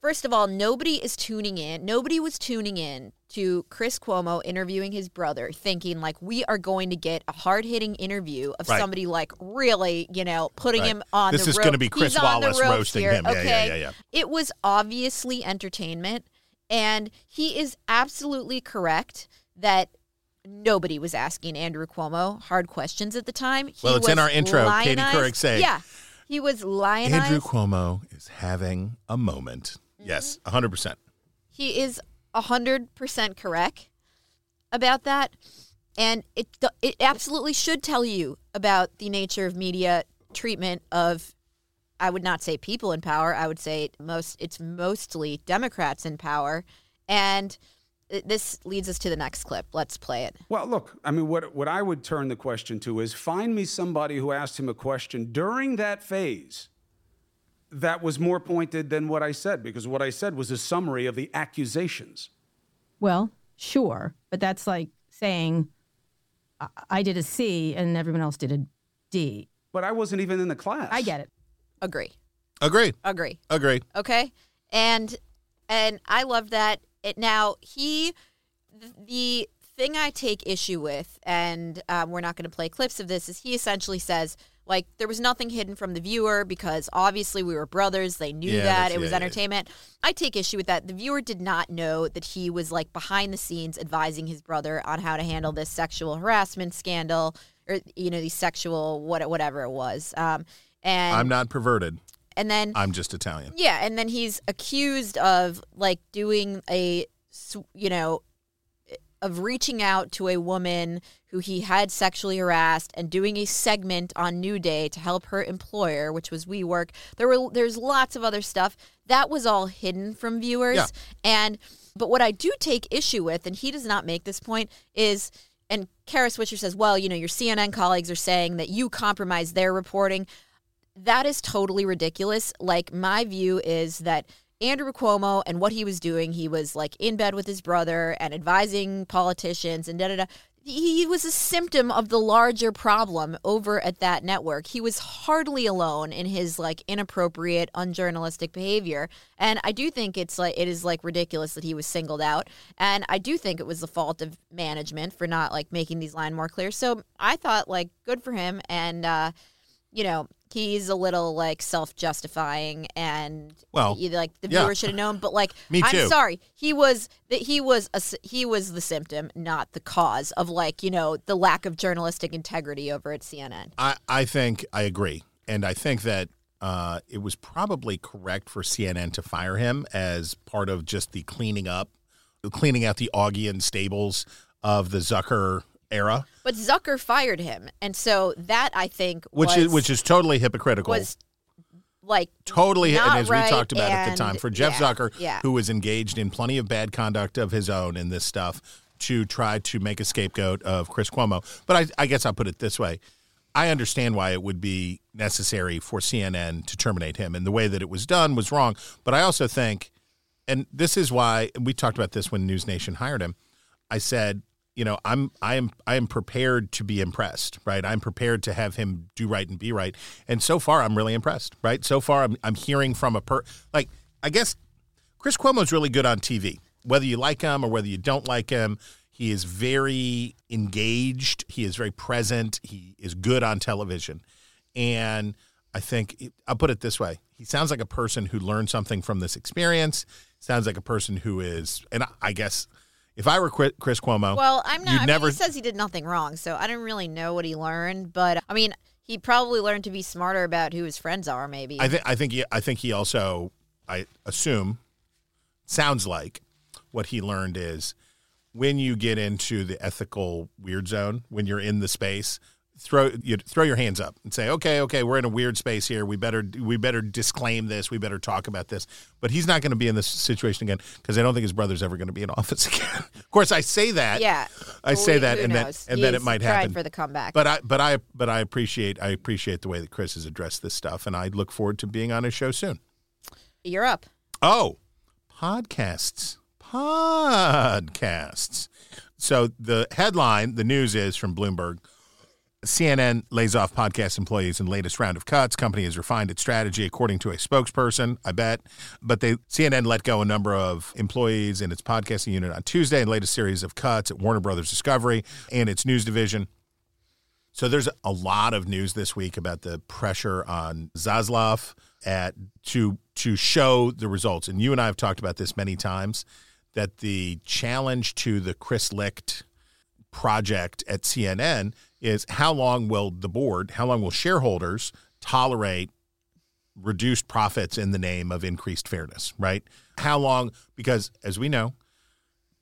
S8: first of all, nobody is tuning in. Nobody was tuning in to Chris Cuomo interviewing his brother, thinking like we are going to get a hard hitting interview of
S7: Right.
S8: somebody like really, you know, putting
S7: Right.
S8: him on
S7: This is
S8: rope.
S7: gonna be Chris
S8: He's
S7: Wallace roasting
S8: here,
S7: him. Yeah, yeah,
S8: okay?
S7: yeah, yeah.
S8: It was obviously entertainment. And he is absolutely correct that nobody was asking Andrew Cuomo hard questions at the time. He
S7: Well, it's in our intro, Katie
S8: lionized.
S7: Couric saying-
S8: Yeah, he was lionized.
S7: Andrew Cuomo is having a moment.
S8: Mm-hmm.
S7: Yes, 100%.
S8: he is hundred percent correct about that, and it it absolutely should tell you about the nature of media treatment of. I would not say people in power. I would say most. It's mostly Democrats in power, and this leads us to the next clip. Let's play it.
S23: Well, look, I mean, what, what I would turn the question to is find me somebody who asked him a question during that phase that was more pointed than what I said, because what I said was a summary of the accusations.
S24: Well, sure, but that's like saying I, I did a C and everyone else did a D.
S23: But I wasn't even in the class.
S24: I get it.
S8: Agree.
S7: Agree.
S8: Agree.
S7: Agree.
S8: Okay. And and I love that. It now he the thing I take issue with, and um, we're not going to play clips of this, is he essentially says like there was nothing hidden from the viewer because obviously we were brothers. They knew
S25: Yeah,
S8: that it was
S25: yeah, yeah.
S8: entertainment. I take issue with that. The viewer did not know that he was like behind the scenes advising his brother on how to handle this sexual harassment scandal or you know these sexual what whatever it was. Um, and
S7: I'm not perverted.
S8: And then
S7: I'm just Italian.
S8: yeah, and then he's accused of like doing a you know, of reaching out to a woman who he had sexually harassed and doing a segment on New Day to help her employer, which was WeWork. There were there's lots of other stuff that was all hidden from viewers,
S25: Yeah.
S8: and but what I do take issue with, and he does not make this point, is. And Kara Swisher says, well, you know, your CNN colleagues are saying that you compromised their reporting that is totally ridiculous. Like my view is that Andrew Cuomo and what he was doing, he was like in bed with his brother and advising politicians and da da da. He was a symptom of the larger problem over at that network. He was hardly alone in his like inappropriate, unjournalistic behavior. And I do think it's like it is like ridiculous that he was singled out. And I do think it was the fault of management for not like making these lines more clear. So I thought like good for him and uh you know, he's a little like self-justifying and
S7: Well,
S8: you- like the
S7: yeah.
S8: viewer should have known. But like,
S7: Me
S8: I'm sorry, he was that he was a, he was the symptom, not the cause of like you know the lack of journalistic integrity over at CNN.
S7: I, I think I agree. And I think that uh, it was probably correct for CNN to fire him as part of just the cleaning up, cleaning out the Augean stables of the Zucker era,
S8: But Zucker fired him, and so that I think
S7: which
S8: was,
S7: is which is totally hypocritical.
S8: was like
S7: totally
S8: not
S7: and as
S8: right
S7: we talked about at the time for Jeff
S8: yeah,
S7: Zucker
S8: yeah.
S7: who was engaged in plenty of bad conduct of his own in this stuff to try to make a scapegoat of Chris Cuomo. But I, I guess I'll put it this way. I understand why it would be necessary for CNN to terminate him and the way that it was done was wrong. But I also think and this is why we talked about this when News Nation hired him I said you know i'm i am i am prepared to be impressed right? I'm prepared to have him do right and be right. And so far i'm really impressed right? So far i'm, I'm hearing from a per like i guess chris cuomo's really good on tv whether you like him or whether you don't like him. He is very engaged. He is very present. He is good on television. And i think i'll put it this way. He sounds like a person who learned something from this experience. Sounds like a person who is and I- i guess if I were Chris Cuomo,
S8: Well, I'm not. I mean,
S7: never.
S8: he says he did nothing wrong, so I don't really know what he learned. But I mean, he probably learned to be smarter about who his friends are. Maybe.
S7: I think. I think. He, I think he also. I assume. Sounds like what he learned is when you get into the ethical weird zone, when you're in the space, throw you throw your hands up and say, okay, okay, we're in a weird space here. We better we better disclaim this. We better talk about this. But he's not going to be in this situation again because I don't think his brother's ever going to be in office again. of course, I say that.
S8: Yeah.
S7: I say
S8: Who-
S7: that, and then
S8: knows?
S7: and then it might happen
S8: for the comeback.
S7: But I but I but I appreciate I appreciate the way that Chris has addressed this stuff, and I look forward to being on his show soon.
S8: You're up.
S7: Oh, podcasts. Podcasts. So the headline, the news is from Bloomberg. CNN lays off podcast employees in latest round of cuts. Company has refined its strategy according to a spokesperson, I bet. But they CNN let go a number of employees in its podcasting unit on Tuesday in latest series of cuts at Warner Brothers Discovery and its news division. So there's a lot of news this week about the pressure on Zaslav at to to show the results. And you and I have talked about this many times that the challenge to the Chris Licht project at CNN is how long will the board, how long will shareholders tolerate reduced profits in the name of increased fairness, right? How long? Because as we know,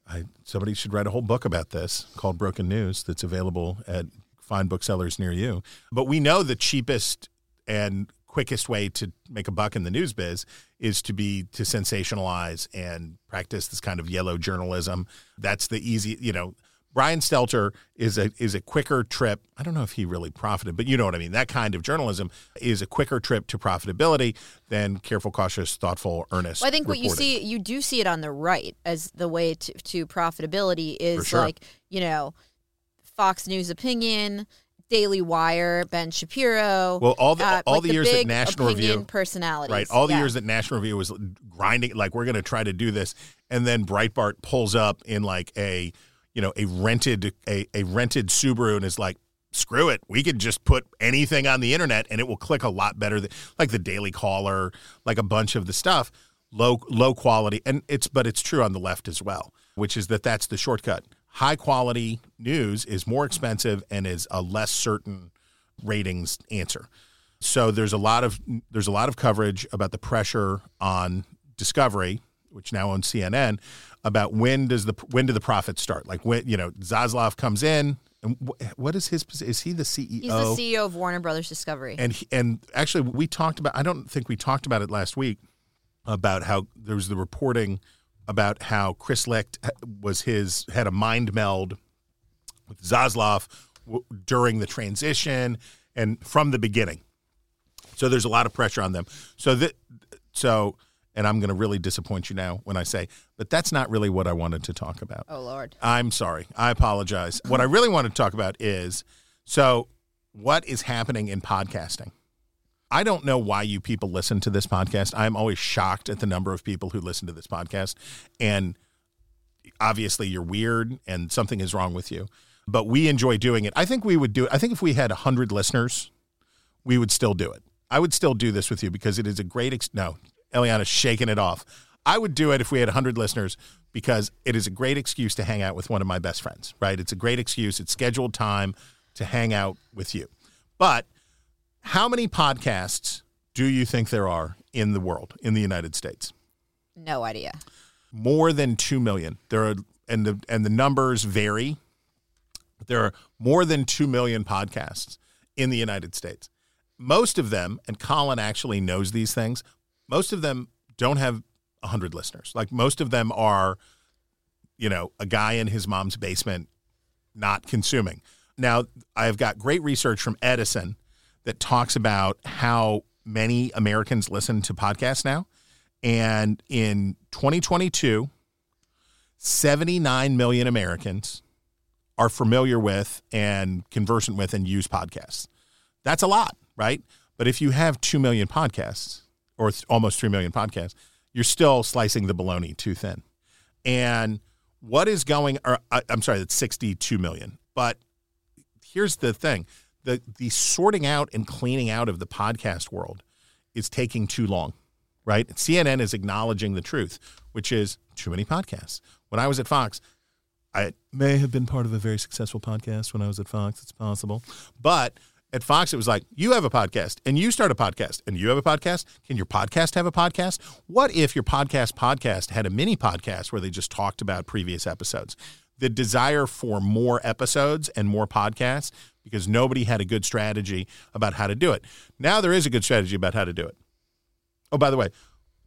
S7: I, somebody should write a whole book about this called Broken News that's available at fine booksellers near you. But we know the cheapest and quickest way to make a buck in the news biz is to be to sensationalize and practice this kind of yellow journalism. That's the easy, you know, Brian Stelter is a is a quicker trip. I don't know if he really profited, but you know what I mean. That kind of journalism is a quicker trip to profitability than careful, cautious, thoughtful, earnest.
S8: Well, I think what you see, you do see it on the right as the way to, to profitability is
S7: sure.
S8: like, you know, Fox News opinion, Daily Wire, Ben Shapiro.
S7: Well, all the
S8: uh,
S7: all
S8: like
S7: the years that National Review
S8: personalities,
S7: right? All the
S8: Yeah.
S7: years that National Review was grinding, like we're going to try to do this, and then Breitbart pulls up in like a you know a rented a, a rented Subaru and is like, screw it, we could just put anything on the internet and it will click a lot better than like the Daily Caller, like a bunch of the stuff, low low quality, and it's but it's true on the left as well, which is that that's the shortcut. High quality news is more expensive and is a less certain ratings answer. So there's a lot of there's a lot of coverage about the pressure on Discovery, which now owns CNN, about when does the when do the profits start? Like when you know Zaslav comes in, and wh- what is his position? is he the CEO?
S8: He's the CEO of Warner Brothers Discovery.
S7: And he- and actually, we talked about. I don't think we talked about it last week about how there was the reporting about how Chris Licht uh, was his had a mind meld with Zaslav w- during the transition and from the beginning. So there's a lot of pressure on them. So that so and I'm going to really disappoint you now when I say but that's not really what I wanted to talk about.
S8: Oh Lord.
S7: I'm sorry. I apologize. What I really want to talk about is so what is happening in podcasting? I don't know why you people listen to this podcast. I'm always shocked at the number of people who listen to this podcast. And obviously, you're weird and something is wrong with you. But we enjoy doing it. I think we would do it. I think if we had 100 listeners, we would still do it. I would still do this with you because it is a great. Ex- no, Eliana's shaking it off. I would do it if we had 100 listeners because it is a great excuse to hang out with one of my best friends, right? It's a great excuse. It's scheduled time to hang out with you. But how many podcasts do you think there are in the world, in the United States?
S8: No idea.
S7: More than 2 million. There are and the and the numbers vary. There are more than 2 million podcasts in the United States. Most of them, and Colin actually knows these things, most of them don't have 100 listeners. Like most of them are you know, a guy in his mom's basement not consuming. Now, I've got great research from Edison that talks about how many Americans listen to podcasts now. And in 2022, 79 million Americans are familiar with and conversant with and use podcasts. That's a lot, right? But if you have 2 million podcasts or almost 3 million podcasts, you're still slicing the bologna too thin. And what is going or I- I'm sorry, that's 62 million. But here's the thing. The the sorting out and cleaning out of the podcast world is taking too long. Right? CNN is acknowledging the truth, which is too many podcasts. When I was at Fox, I may have been part of a very successful podcast when I was at Fox. It's possible. But at Fox, it was like, you have a podcast and you start a podcast and you have a podcast. Can your podcast have a podcast? What if your podcast podcast had a mini podcast where they just talked about previous episodes? The desire for more episodes and more podcasts because nobody had a good strategy about how to do it. Now there is a good strategy about how to do it. Oh, by the way,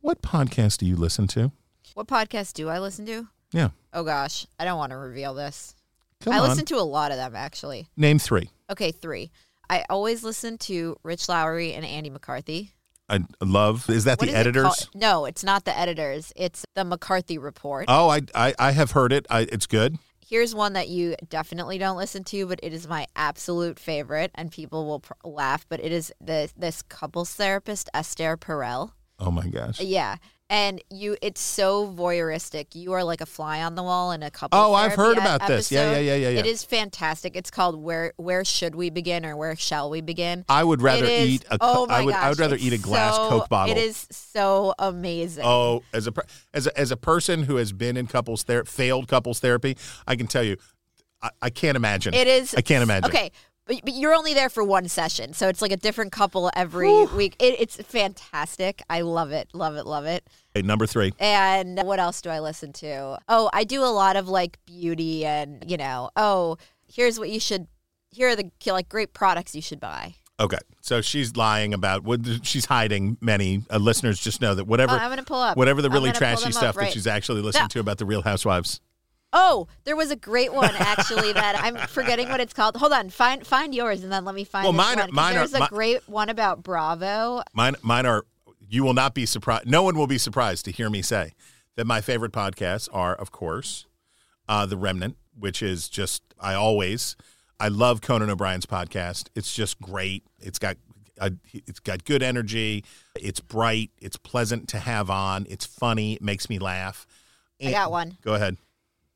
S7: what podcast do you listen to?
S8: What podcast do I listen to?
S7: Yeah.
S8: Oh gosh, I don't want to reveal this.
S7: Come
S8: I
S7: on.
S8: listen to a lot of them actually.
S7: Name three.
S8: Okay, three. I always listen to Rich Lowry and Andy McCarthy.
S7: I love. Is that
S8: What
S7: the
S8: is
S7: editors?
S8: called? No, it's not the editors. It's the McCarthy Report.
S7: Oh, I, I I have heard it. I, it's good.
S8: Here's one that you definitely don't listen to, but it is my absolute favorite, and people will pr- laugh. But it is the this couples therapist Esther Perel.
S7: Oh my gosh.
S8: Yeah, and you, it's so voyeuristic. You are like a fly on the wall in a couple.
S7: Oh, I've heard
S8: therapy
S7: about this. Yeah, yeah, yeah, yeah, yeah.
S8: It is fantastic. It's called "Where Where Should We Begin" or "Where Shall We Begin."
S7: I would rather
S8: is-
S7: eat a.
S8: Oh
S7: co- I
S8: my
S7: would. I would rather eat a glass
S8: so-
S7: Coke bottle.
S8: It is so amazing.
S7: Oh, as a as a, as a person who has been in couples ther- failed couples therapy, I can tell you, I, I can't imagine.
S8: It is.
S7: I can't imagine.
S8: Okay, but, but you're only there for one session, so it's like a different couple every week. It, it's fantastic. I love it. Love it. Love it.
S7: Okay, number three.
S8: And what else do I listen to? Oh, I do a lot of like beauty and you know. Oh, here's what you should. Here are the like great products you should buy.
S7: Okay, so she's lying about what she's hiding. Many uh, listeners just know that whatever
S8: Oh, I'm gonna pull up.
S7: whatever the really trashy
S8: them up
S7: stuff that she's actually listening
S8: No.
S7: to about the Real Housewives.
S8: Oh, there was a great one actually that I'm forgetting what it's called. Hold on, find find yours and then let me find.
S7: Well, mine are-
S8: one,
S7: mine are-
S8: There's a
S7: mi-
S8: great one about Bravo.
S7: Mine, mine are. You will not be surprised. No one will be surprised to hear me say that my favorite podcasts are, of course, uh, The Remnant, which is just I always. I love Conan O'Brien's podcast. It's just great. It's got uh, it's got good energy. It's bright. It's pleasant to have on. It's funny. It makes me laugh.
S8: I got one.
S7: Go ahead.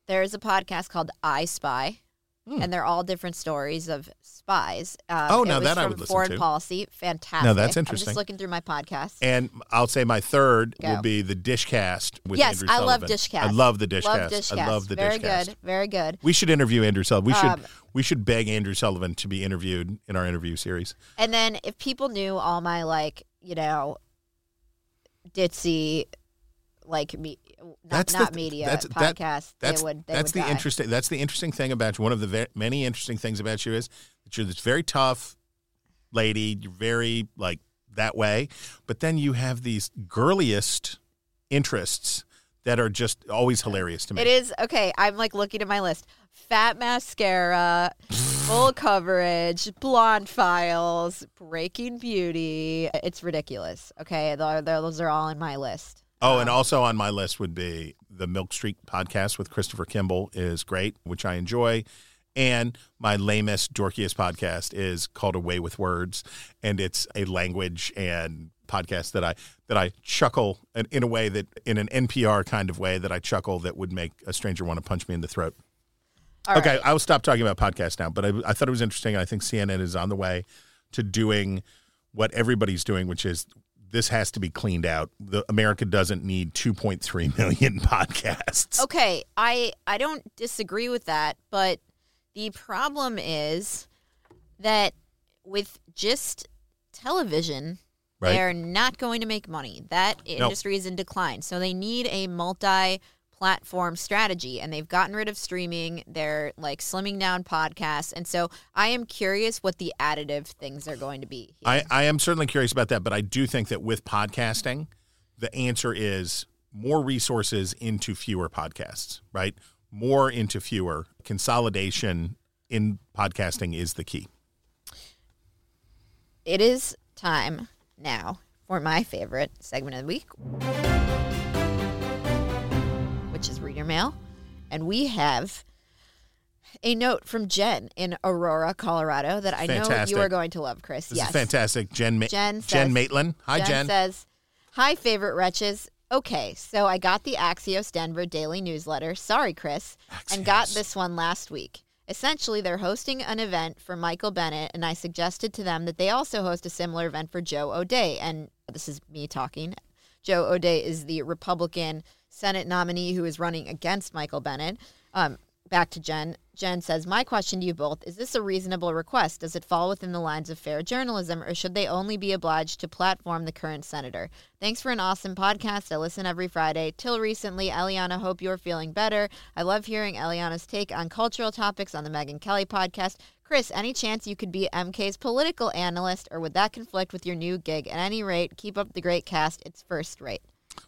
S8: There's a podcast called I Spy, and they're all different stories of spies. Um.
S7: Oh, now that I would listen
S8: Foreign
S7: to.
S8: policy, fantastic.
S7: No, that's
S8: I'm
S7: interesting.
S8: just looking through my podcast.
S7: And I'll say my third
S8: Go.
S7: will be the Dishcast with
S8: yes,
S7: Andrew
S8: I love
S7: Sullivan.
S8: Dishcast.
S7: I love the Dishcast.
S8: Love Dishcast.
S7: I love the Dishcast.
S8: Very
S7: Dishcast.
S8: good. Very good.
S7: We should interview Andrew Sullivan. We should
S8: Um,
S7: we should beg Andrew Sullivan to be interviewed in our interview series.
S8: And then if people knew all my like, you know, ditzy, like me, not,
S7: That's
S8: not
S7: the,
S8: media
S7: that's,
S8: podcasts,
S7: That, that's
S8: they would. They
S7: that's the
S8: die.
S7: interesting. That's the interesting thing about you. One of the ve- many interesting things about you is that you're this very tough lady. You're very like that way, but then you have these girliest interests that are just always hilarious to me.
S8: It is okay. I'm like looking at my list: fat mascara, full coverage, blonde files, Breaking Beauty. It's ridiculous. Okay, those are all in my list.
S7: Oh, and um, also on my list would be the Milk Street podcast with Christopher Kimball is great, which I enjoy. And my lamest, dorkiest podcast is called A Way with Words, and it's a language and podcast that I that I chuckle in, in a way that in an NPR kind of way that I chuckle that would make a stranger want to punch me in the throat.
S8: All
S7: okay,
S8: right.
S7: I will stop talking about podcasts now, but I, I thought it was interesting. I think CNN is on the way to doing what everybody's doing, which is this has to be cleaned out. The America doesn't need 2.3 million podcasts.
S8: Okay, I I don't disagree with that, but the problem is that with just television,
S7: Right.
S8: they're not going to make money. That industry is in decline. So they need a multi platform strategy and they've gotten rid of streaming. They're like slimming down podcasts. And so I am curious what the additive things are going to be.
S7: I, I am certainly curious about that, but I do think that with podcasting, the answer is more resources into fewer podcasts, right? More into fewer. Consolidation in podcasting is the key.
S8: It is time now for my favorite segment of the week, which is reader mail. And we have a note from Jen in Aurora, Colorado that I know you are going to love, Chris.
S7: This
S8: yes.
S7: is fantastic. Jen, Ma-
S8: Jen
S7: Jen Maitland. Hi,
S8: Jen,
S7: Jen.
S8: says, Hi, favorite wretches. Okay, so I got the Axios Denver daily newsletter. Sorry, Chris. And got this one last week. Essentially, they're hosting an event for Michael Bennet, and I suggested to them that they also host a similar event for Joe O'Dea. And this is me talking. Joe O'Dea is the Republican Senate nominee who is running against Michael Bennet. Um, back to Jen. Jen says, My question to you both is this a reasonable request? Does it fall within the lines of fair journalism, or should they only be obliged to platform the current senator? Thanks for an awesome podcast. I listen every Friday. Till recently, Eliana, hope you're feeling better. I love hearing Eliana's take on cultural topics on the Megyn Kelly podcast. Chris, any chance you could be MK's political analyst, or would that conflict with your new gig? At any rate, keep up the great cast. It's first rate.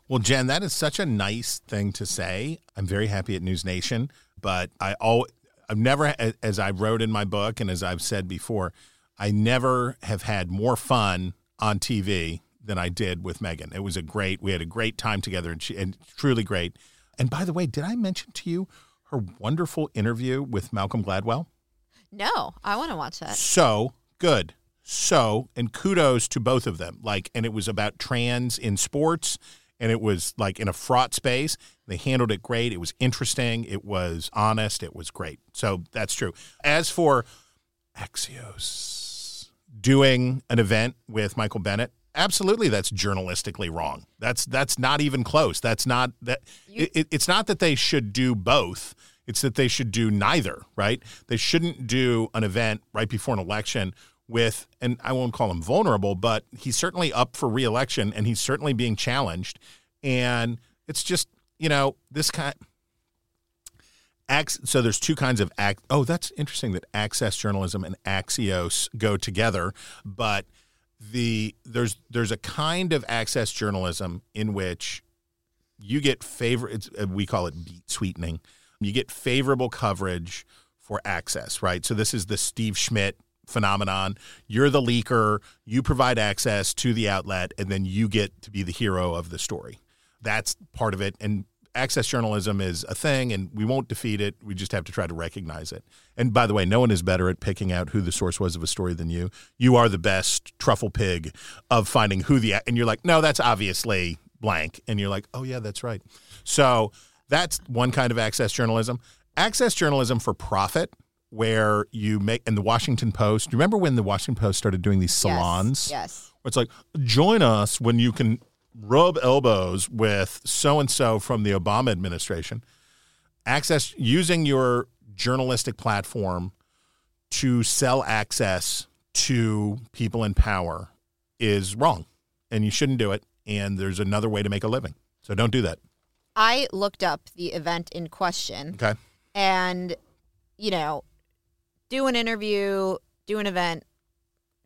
S7: Well, Jen, that is such a nice thing to say. I'm very happy at News Nation, but I all I've never, as I wrote in my book and as I've said before, I never have had more fun on TV than I did with Megyn. It was a great. We had a great time together, and she and truly great. And by the way, did I mention to you her wonderful interview with Malcolm Gladwell?
S8: No, I want to watch that.
S7: so good so and kudos to both of them like and it was about trans in sports and it was like in a fraught space. They handled it great. It was interesting. It was honest. It was great. So that's true. As for axios doing an event with michael bennet absolutely that's journalistically wrong. That's that's not even close. That's not that it, it- it's not that they should do both. It's that they should do neither, right? They shouldn't do an event right before an election with, and I won't call him vulnerable, but he's certainly up for reelection and he's certainly being challenged. And it's just, you know, this kind. so there's two kinds of act. Oh, that's interesting that access journalism and Axios go together, but the there's there's a kind of access journalism in which you get favor. It's, uh, we call it beat sweetening. You get favorable coverage for access, right? So this is the Steve Schmidt phenomenon. You're the leaker, you provide access to the outlet, and then you get to be the hero of the story. That's part of it. And access journalism is a thing, and we won't defeat it. We just have to try to recognize it. And by the way, no one is better at picking out who the source was of a story than you. You are the best truffle pig of finding who the, and you're like, no, that's obviously blank. And you're like, oh, yeah, that's right. So that's one kind of access journalism. Access journalism for profit where you make and the Washington Post. You remember when the Washington Post started doing these salons?
S8: Yes. yes.
S7: It's like, join us when you can rub elbows with so and so from the Obama administration. Access using your journalistic platform to sell access to people in power is wrong, and you shouldn't do it. And there's another way to make a living, so don't do that.
S8: I looked up the event in question.
S7: Okay.
S8: And, you know, do an interview, do an event,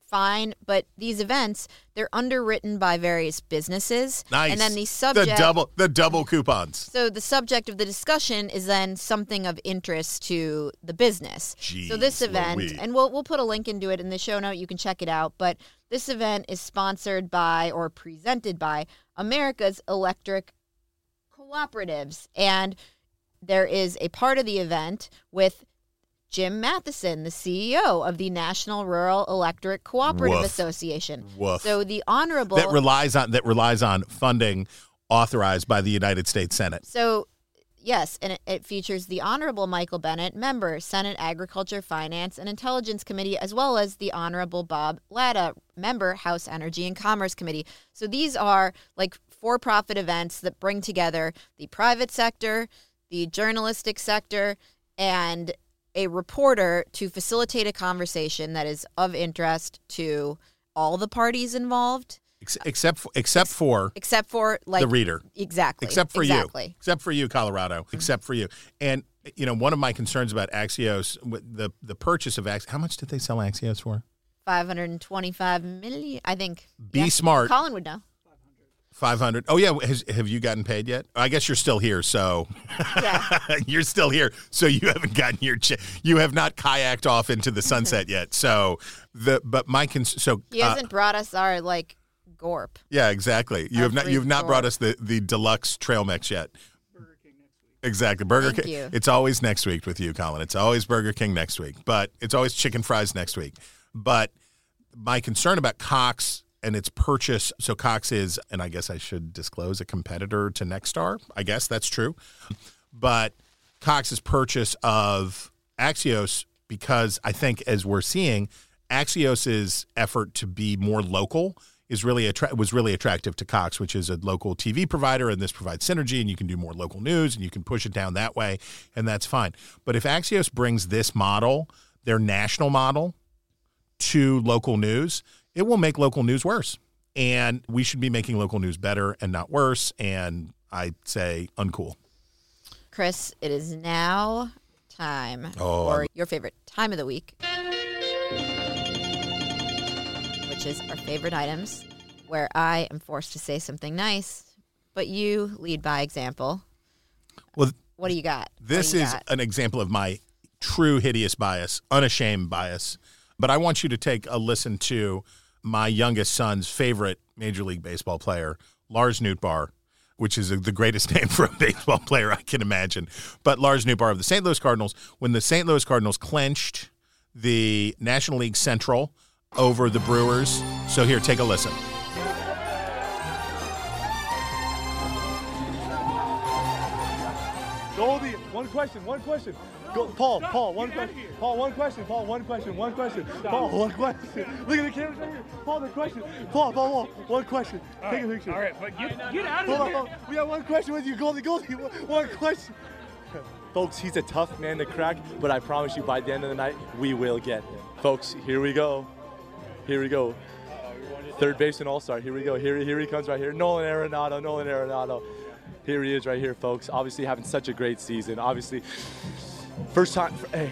S8: fine. But these events, they're underwritten by various businesses.
S7: Nice.
S8: And then the subject.
S7: The double, the double coupons.
S8: So the subject of the discussion is then something of interest to the business.
S7: Jeez
S8: so this event,
S7: Louise.
S8: and we'll we'll put a link into it in the show note. You can check it out. But this event is sponsored by or presented by America's Electric Cooperatives, and there is a part of the event with Jim Matheson, the CEO of the National Rural Electric Cooperative
S7: Woof.
S8: Association.
S7: Woof.
S8: So the honorable
S7: that relies on that relies on funding authorized by the United States Senate.
S8: So, yes, and it, it features the Honorable Michael Bennet, member, Senate Agriculture, Finance, and Intelligence Committee, as well as the Honorable Bob Latta, member, House Energy and Commerce Committee. So these are like for profit events that bring together the private sector, the journalistic sector, and a reporter to facilitate a conversation that is of interest to all the parties involved.
S7: Except for, except for
S8: Except for like
S7: the reader.
S8: Exactly.
S7: Except for
S8: exactly.
S7: you. Except for you, Colorado. Mm-hmm. Except for you. And you know, one of my concerns about Axios, with the the purchase of Axios, how much did they sell Axios for?
S8: 525 million, I think.
S7: Be smart.
S8: Colin would know.
S7: Five hundred. Oh yeah. Has, have you gotten paid yet? I guess you're still here, so you're still here. So you haven't gotten your. Ch- you have not kayaked off into the sunset yet. So the but my cons- so
S8: He
S7: uh,
S8: hasn't brought us our like gorp.
S7: Yeah, exactly. You have not you have not brought us the the deluxe trail mix yet. Exactly. Burger
S8: Thank
S7: King.
S8: you.
S7: It's always next week with you, Colin. It's always Burger King next week, but it's always chicken fries next week. But my concern about Cox and its purchase, so Cox is, and I guess I should disclose, a competitor to Nexstar. I guess that's true. But Cox's purchase of Axios, because I think as we're seeing, Axios's effort to be more local is really attra- was really attractive to Cox, which is a local TV provider, and this provides synergy, and you can do more local news, and you can push it down that way, and that's fine. But if Axios brings this model, their national model, to local news, it will make local news worse, and we should be making local news better and not worse. And I say uncool.
S8: Chris, it is now time
S7: Oh,
S8: for
S7: I'm-
S8: your favorite time of the week, which is our favorite items, where I am forced to say something nice, but you lead by example.
S7: Well,
S8: What do you got?
S7: This
S8: you
S7: is
S8: got?
S7: an example of my true hideous bias, unashamed bias. But I want you to take a listen to my youngest son's favorite Major League Baseball player, Lars Nootbaar, which is the greatest name for a baseball player I can imagine. But Lars Nootbaar of the St. Louis Cardinals, when the St. Louis Cardinals clinched the National League Central over the Brewers. So here, take a listen.
S25: Goldie, one question, one question. Go, Paul, Paul, one question. Paul, one question. Paul, one question, one question. Paul, one question. Look at the cameras right here. Paul, the question. Paul, Paul, Paul, one question.
S26: All
S25: Take a picture.
S26: all right, but get- get out of
S25: Hold
S26: here.
S25: hold on. We got one question with you, Goldie. Goldie, one one question. Folks, he's a tough man to crack, but I promise you by the end of the night, we will get him. Folks, here we go. Here we go. Third baseman all star. Here we go. Here, here he comes right here. Nolan Arenado. Nolan Arenado. Here he is right here, folks. Obviously having such a great season. Obviously, first time. Hey,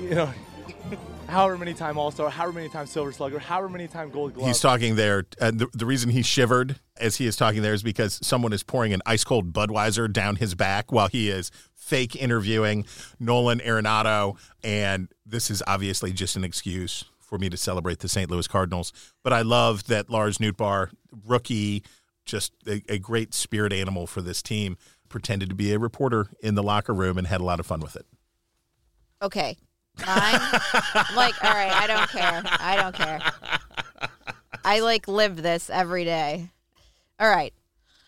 S25: you know, however many time All Star, however many time Silver Slugger, however many time Gold Glove.
S7: He's talking there. Uh, the, the reason he shivered as he is talking there is because someone is pouring an ice cold Budweiser down his back while he is fake interviewing Nolan Arenado. And this is obviously just an excuse for me to celebrate the St. Louis Cardinals. But I love that Lars Nootbaar, rookie, just a, a great spirit animal for this team, pretended to be a reporter in the locker room and had a lot of fun with it.
S8: Okay. Mine, I'm like, all right, I don't care. I don't care. I like live this every day. All right.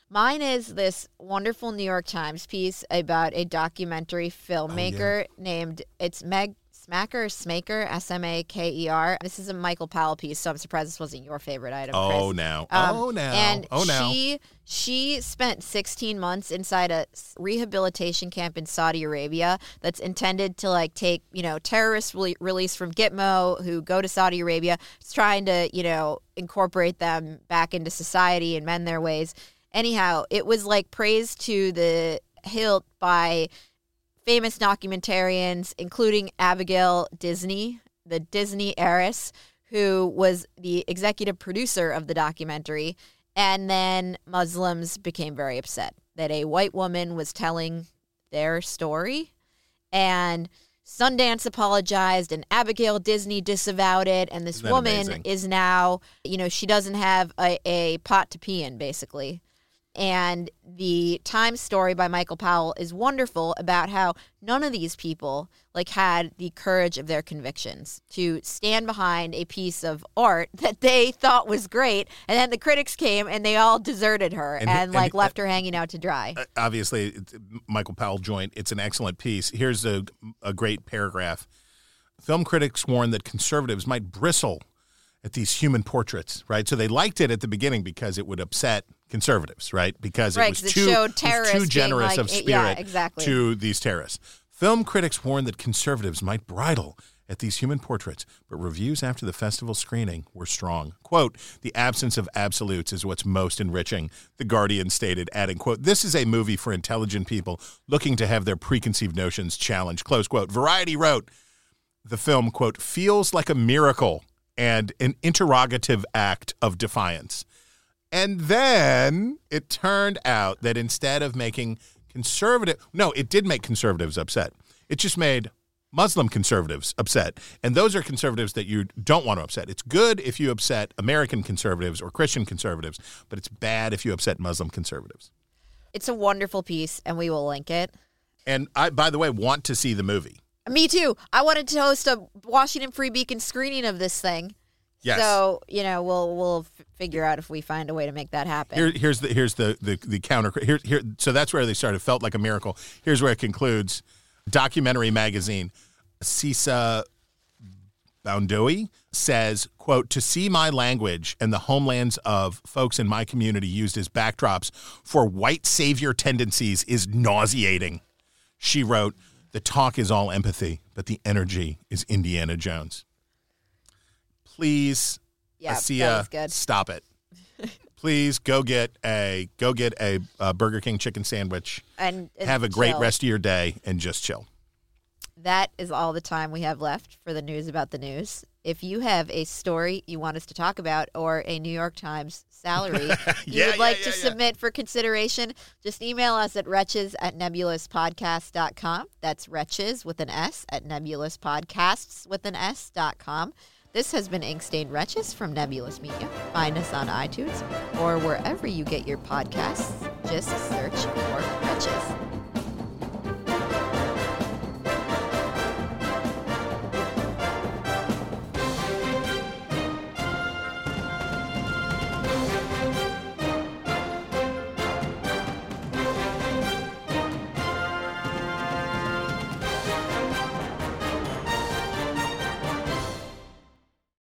S8: Mine is this wonderful New York Times piece about a documentary oh, filmmaker named it's Meg Smaker, Smaker, S M A K E R. This is a Michael Powell piece, so I'm surprised this wasn't your favorite item.
S7: Oh,
S8: Chris.
S7: now.
S8: Um,
S7: oh, now.
S8: And
S7: oh, now.
S8: she she spent 16 months inside a rehabilitation camp in Saudi Arabia that's intended to like take you know terrorists rele- released from Gitmo who go to Saudi Arabia, it's trying to you know incorporate them back into society and mend their ways. Anyhow, it was like praised to the hilt by famous documentarians, including Abigail Disney, the Disney heiress, who was the executive producer of the documentary. And then Muslims became very upset that a white woman was telling their story. And Sundance apologized, and Abigail Disney disavowed it. And this woman
S7: amazing?
S8: is now, you know, she doesn't have a, a pot to pee in, basically. And the Times story by Michael Powell is wonderful about how none of these people like had the courage of their convictions to stand behind a piece of art that they thought was great, and then the critics came and they all deserted her and,
S7: And- and-
S8: like left her hanging out to dry.
S7: Uh, obviously Michael Powell joint. It's an excellent piece. Here's a a great paragraph. Film critics warned that conservatives might bristle at these human portraits, right? So they liked it at the beginning because it would upset conservatives, right? Because
S8: Right,
S7: it was
S8: it
S7: too,
S8: showed
S7: it was
S8: terrorists
S7: too generous
S8: like-
S7: of
S8: yeah,
S7: spirit
S8: exactly.
S7: to these terrorists. Film critics warned that conservatives might bridle at these human portraits, but reviews after the festival screening were strong. Quote, the absence of absolutes is what's most enriching, The Guardian stated, adding, quote, this is a movie for intelligent people looking to have their preconceived notions challenged, close quote. Variety wrote, the film, quote, feels like a miracle and an interrogative act of defiance. And then it turned out that instead of making conservative, no, it did make conservatives upset. It just made Muslim conservatives upset. And those are conservatives that you don't want to upset. It's good if you upset American conservatives or Christian conservatives, but it's bad if you upset Muslim conservatives.
S8: It's a wonderful piece, and we will link it.
S7: And I, by the way, want to see the movie.
S8: Me too. I wanted to host a Washington Free Beacon screening of this thing.
S7: Yes.
S8: So you know, we'll we'll figure out if we find a way to make that happen.
S7: Here, here's the here's the the, the counter. Here, here. So that's where they started. Felt like a miracle. Here's where it concludes. Documentary magazine. Assia Boundaoui says, "quote To see my language and the homelands of folks in my community used as backdrops for white savior tendencies is nauseating." She wrote, "The talk is all empathy, but the energy is Indiana Jones." Please,
S8: Yeah, that
S7: Asia,
S8: good.
S7: stop it. Please go get a go get a, uh Burger King chicken sandwich.
S8: And- and
S7: have a great
S8: chill.
S7: rest of your day and just chill.
S8: That is all the time we have left for the news about the news. If you have a story you want us to talk about or a New York Times salary you
S7: Yeah,
S8: would like
S7: yeah,
S8: to
S7: yeah.
S8: submit for consideration, just email us at wretches at nebulouspodcast.com. That's wretches with an S at nebulouspodcasts with an S dot com. This has been Ink Stained Wretches from Nebulous Media. Find us on iTunes or wherever you get your podcasts. Just search for Wretches.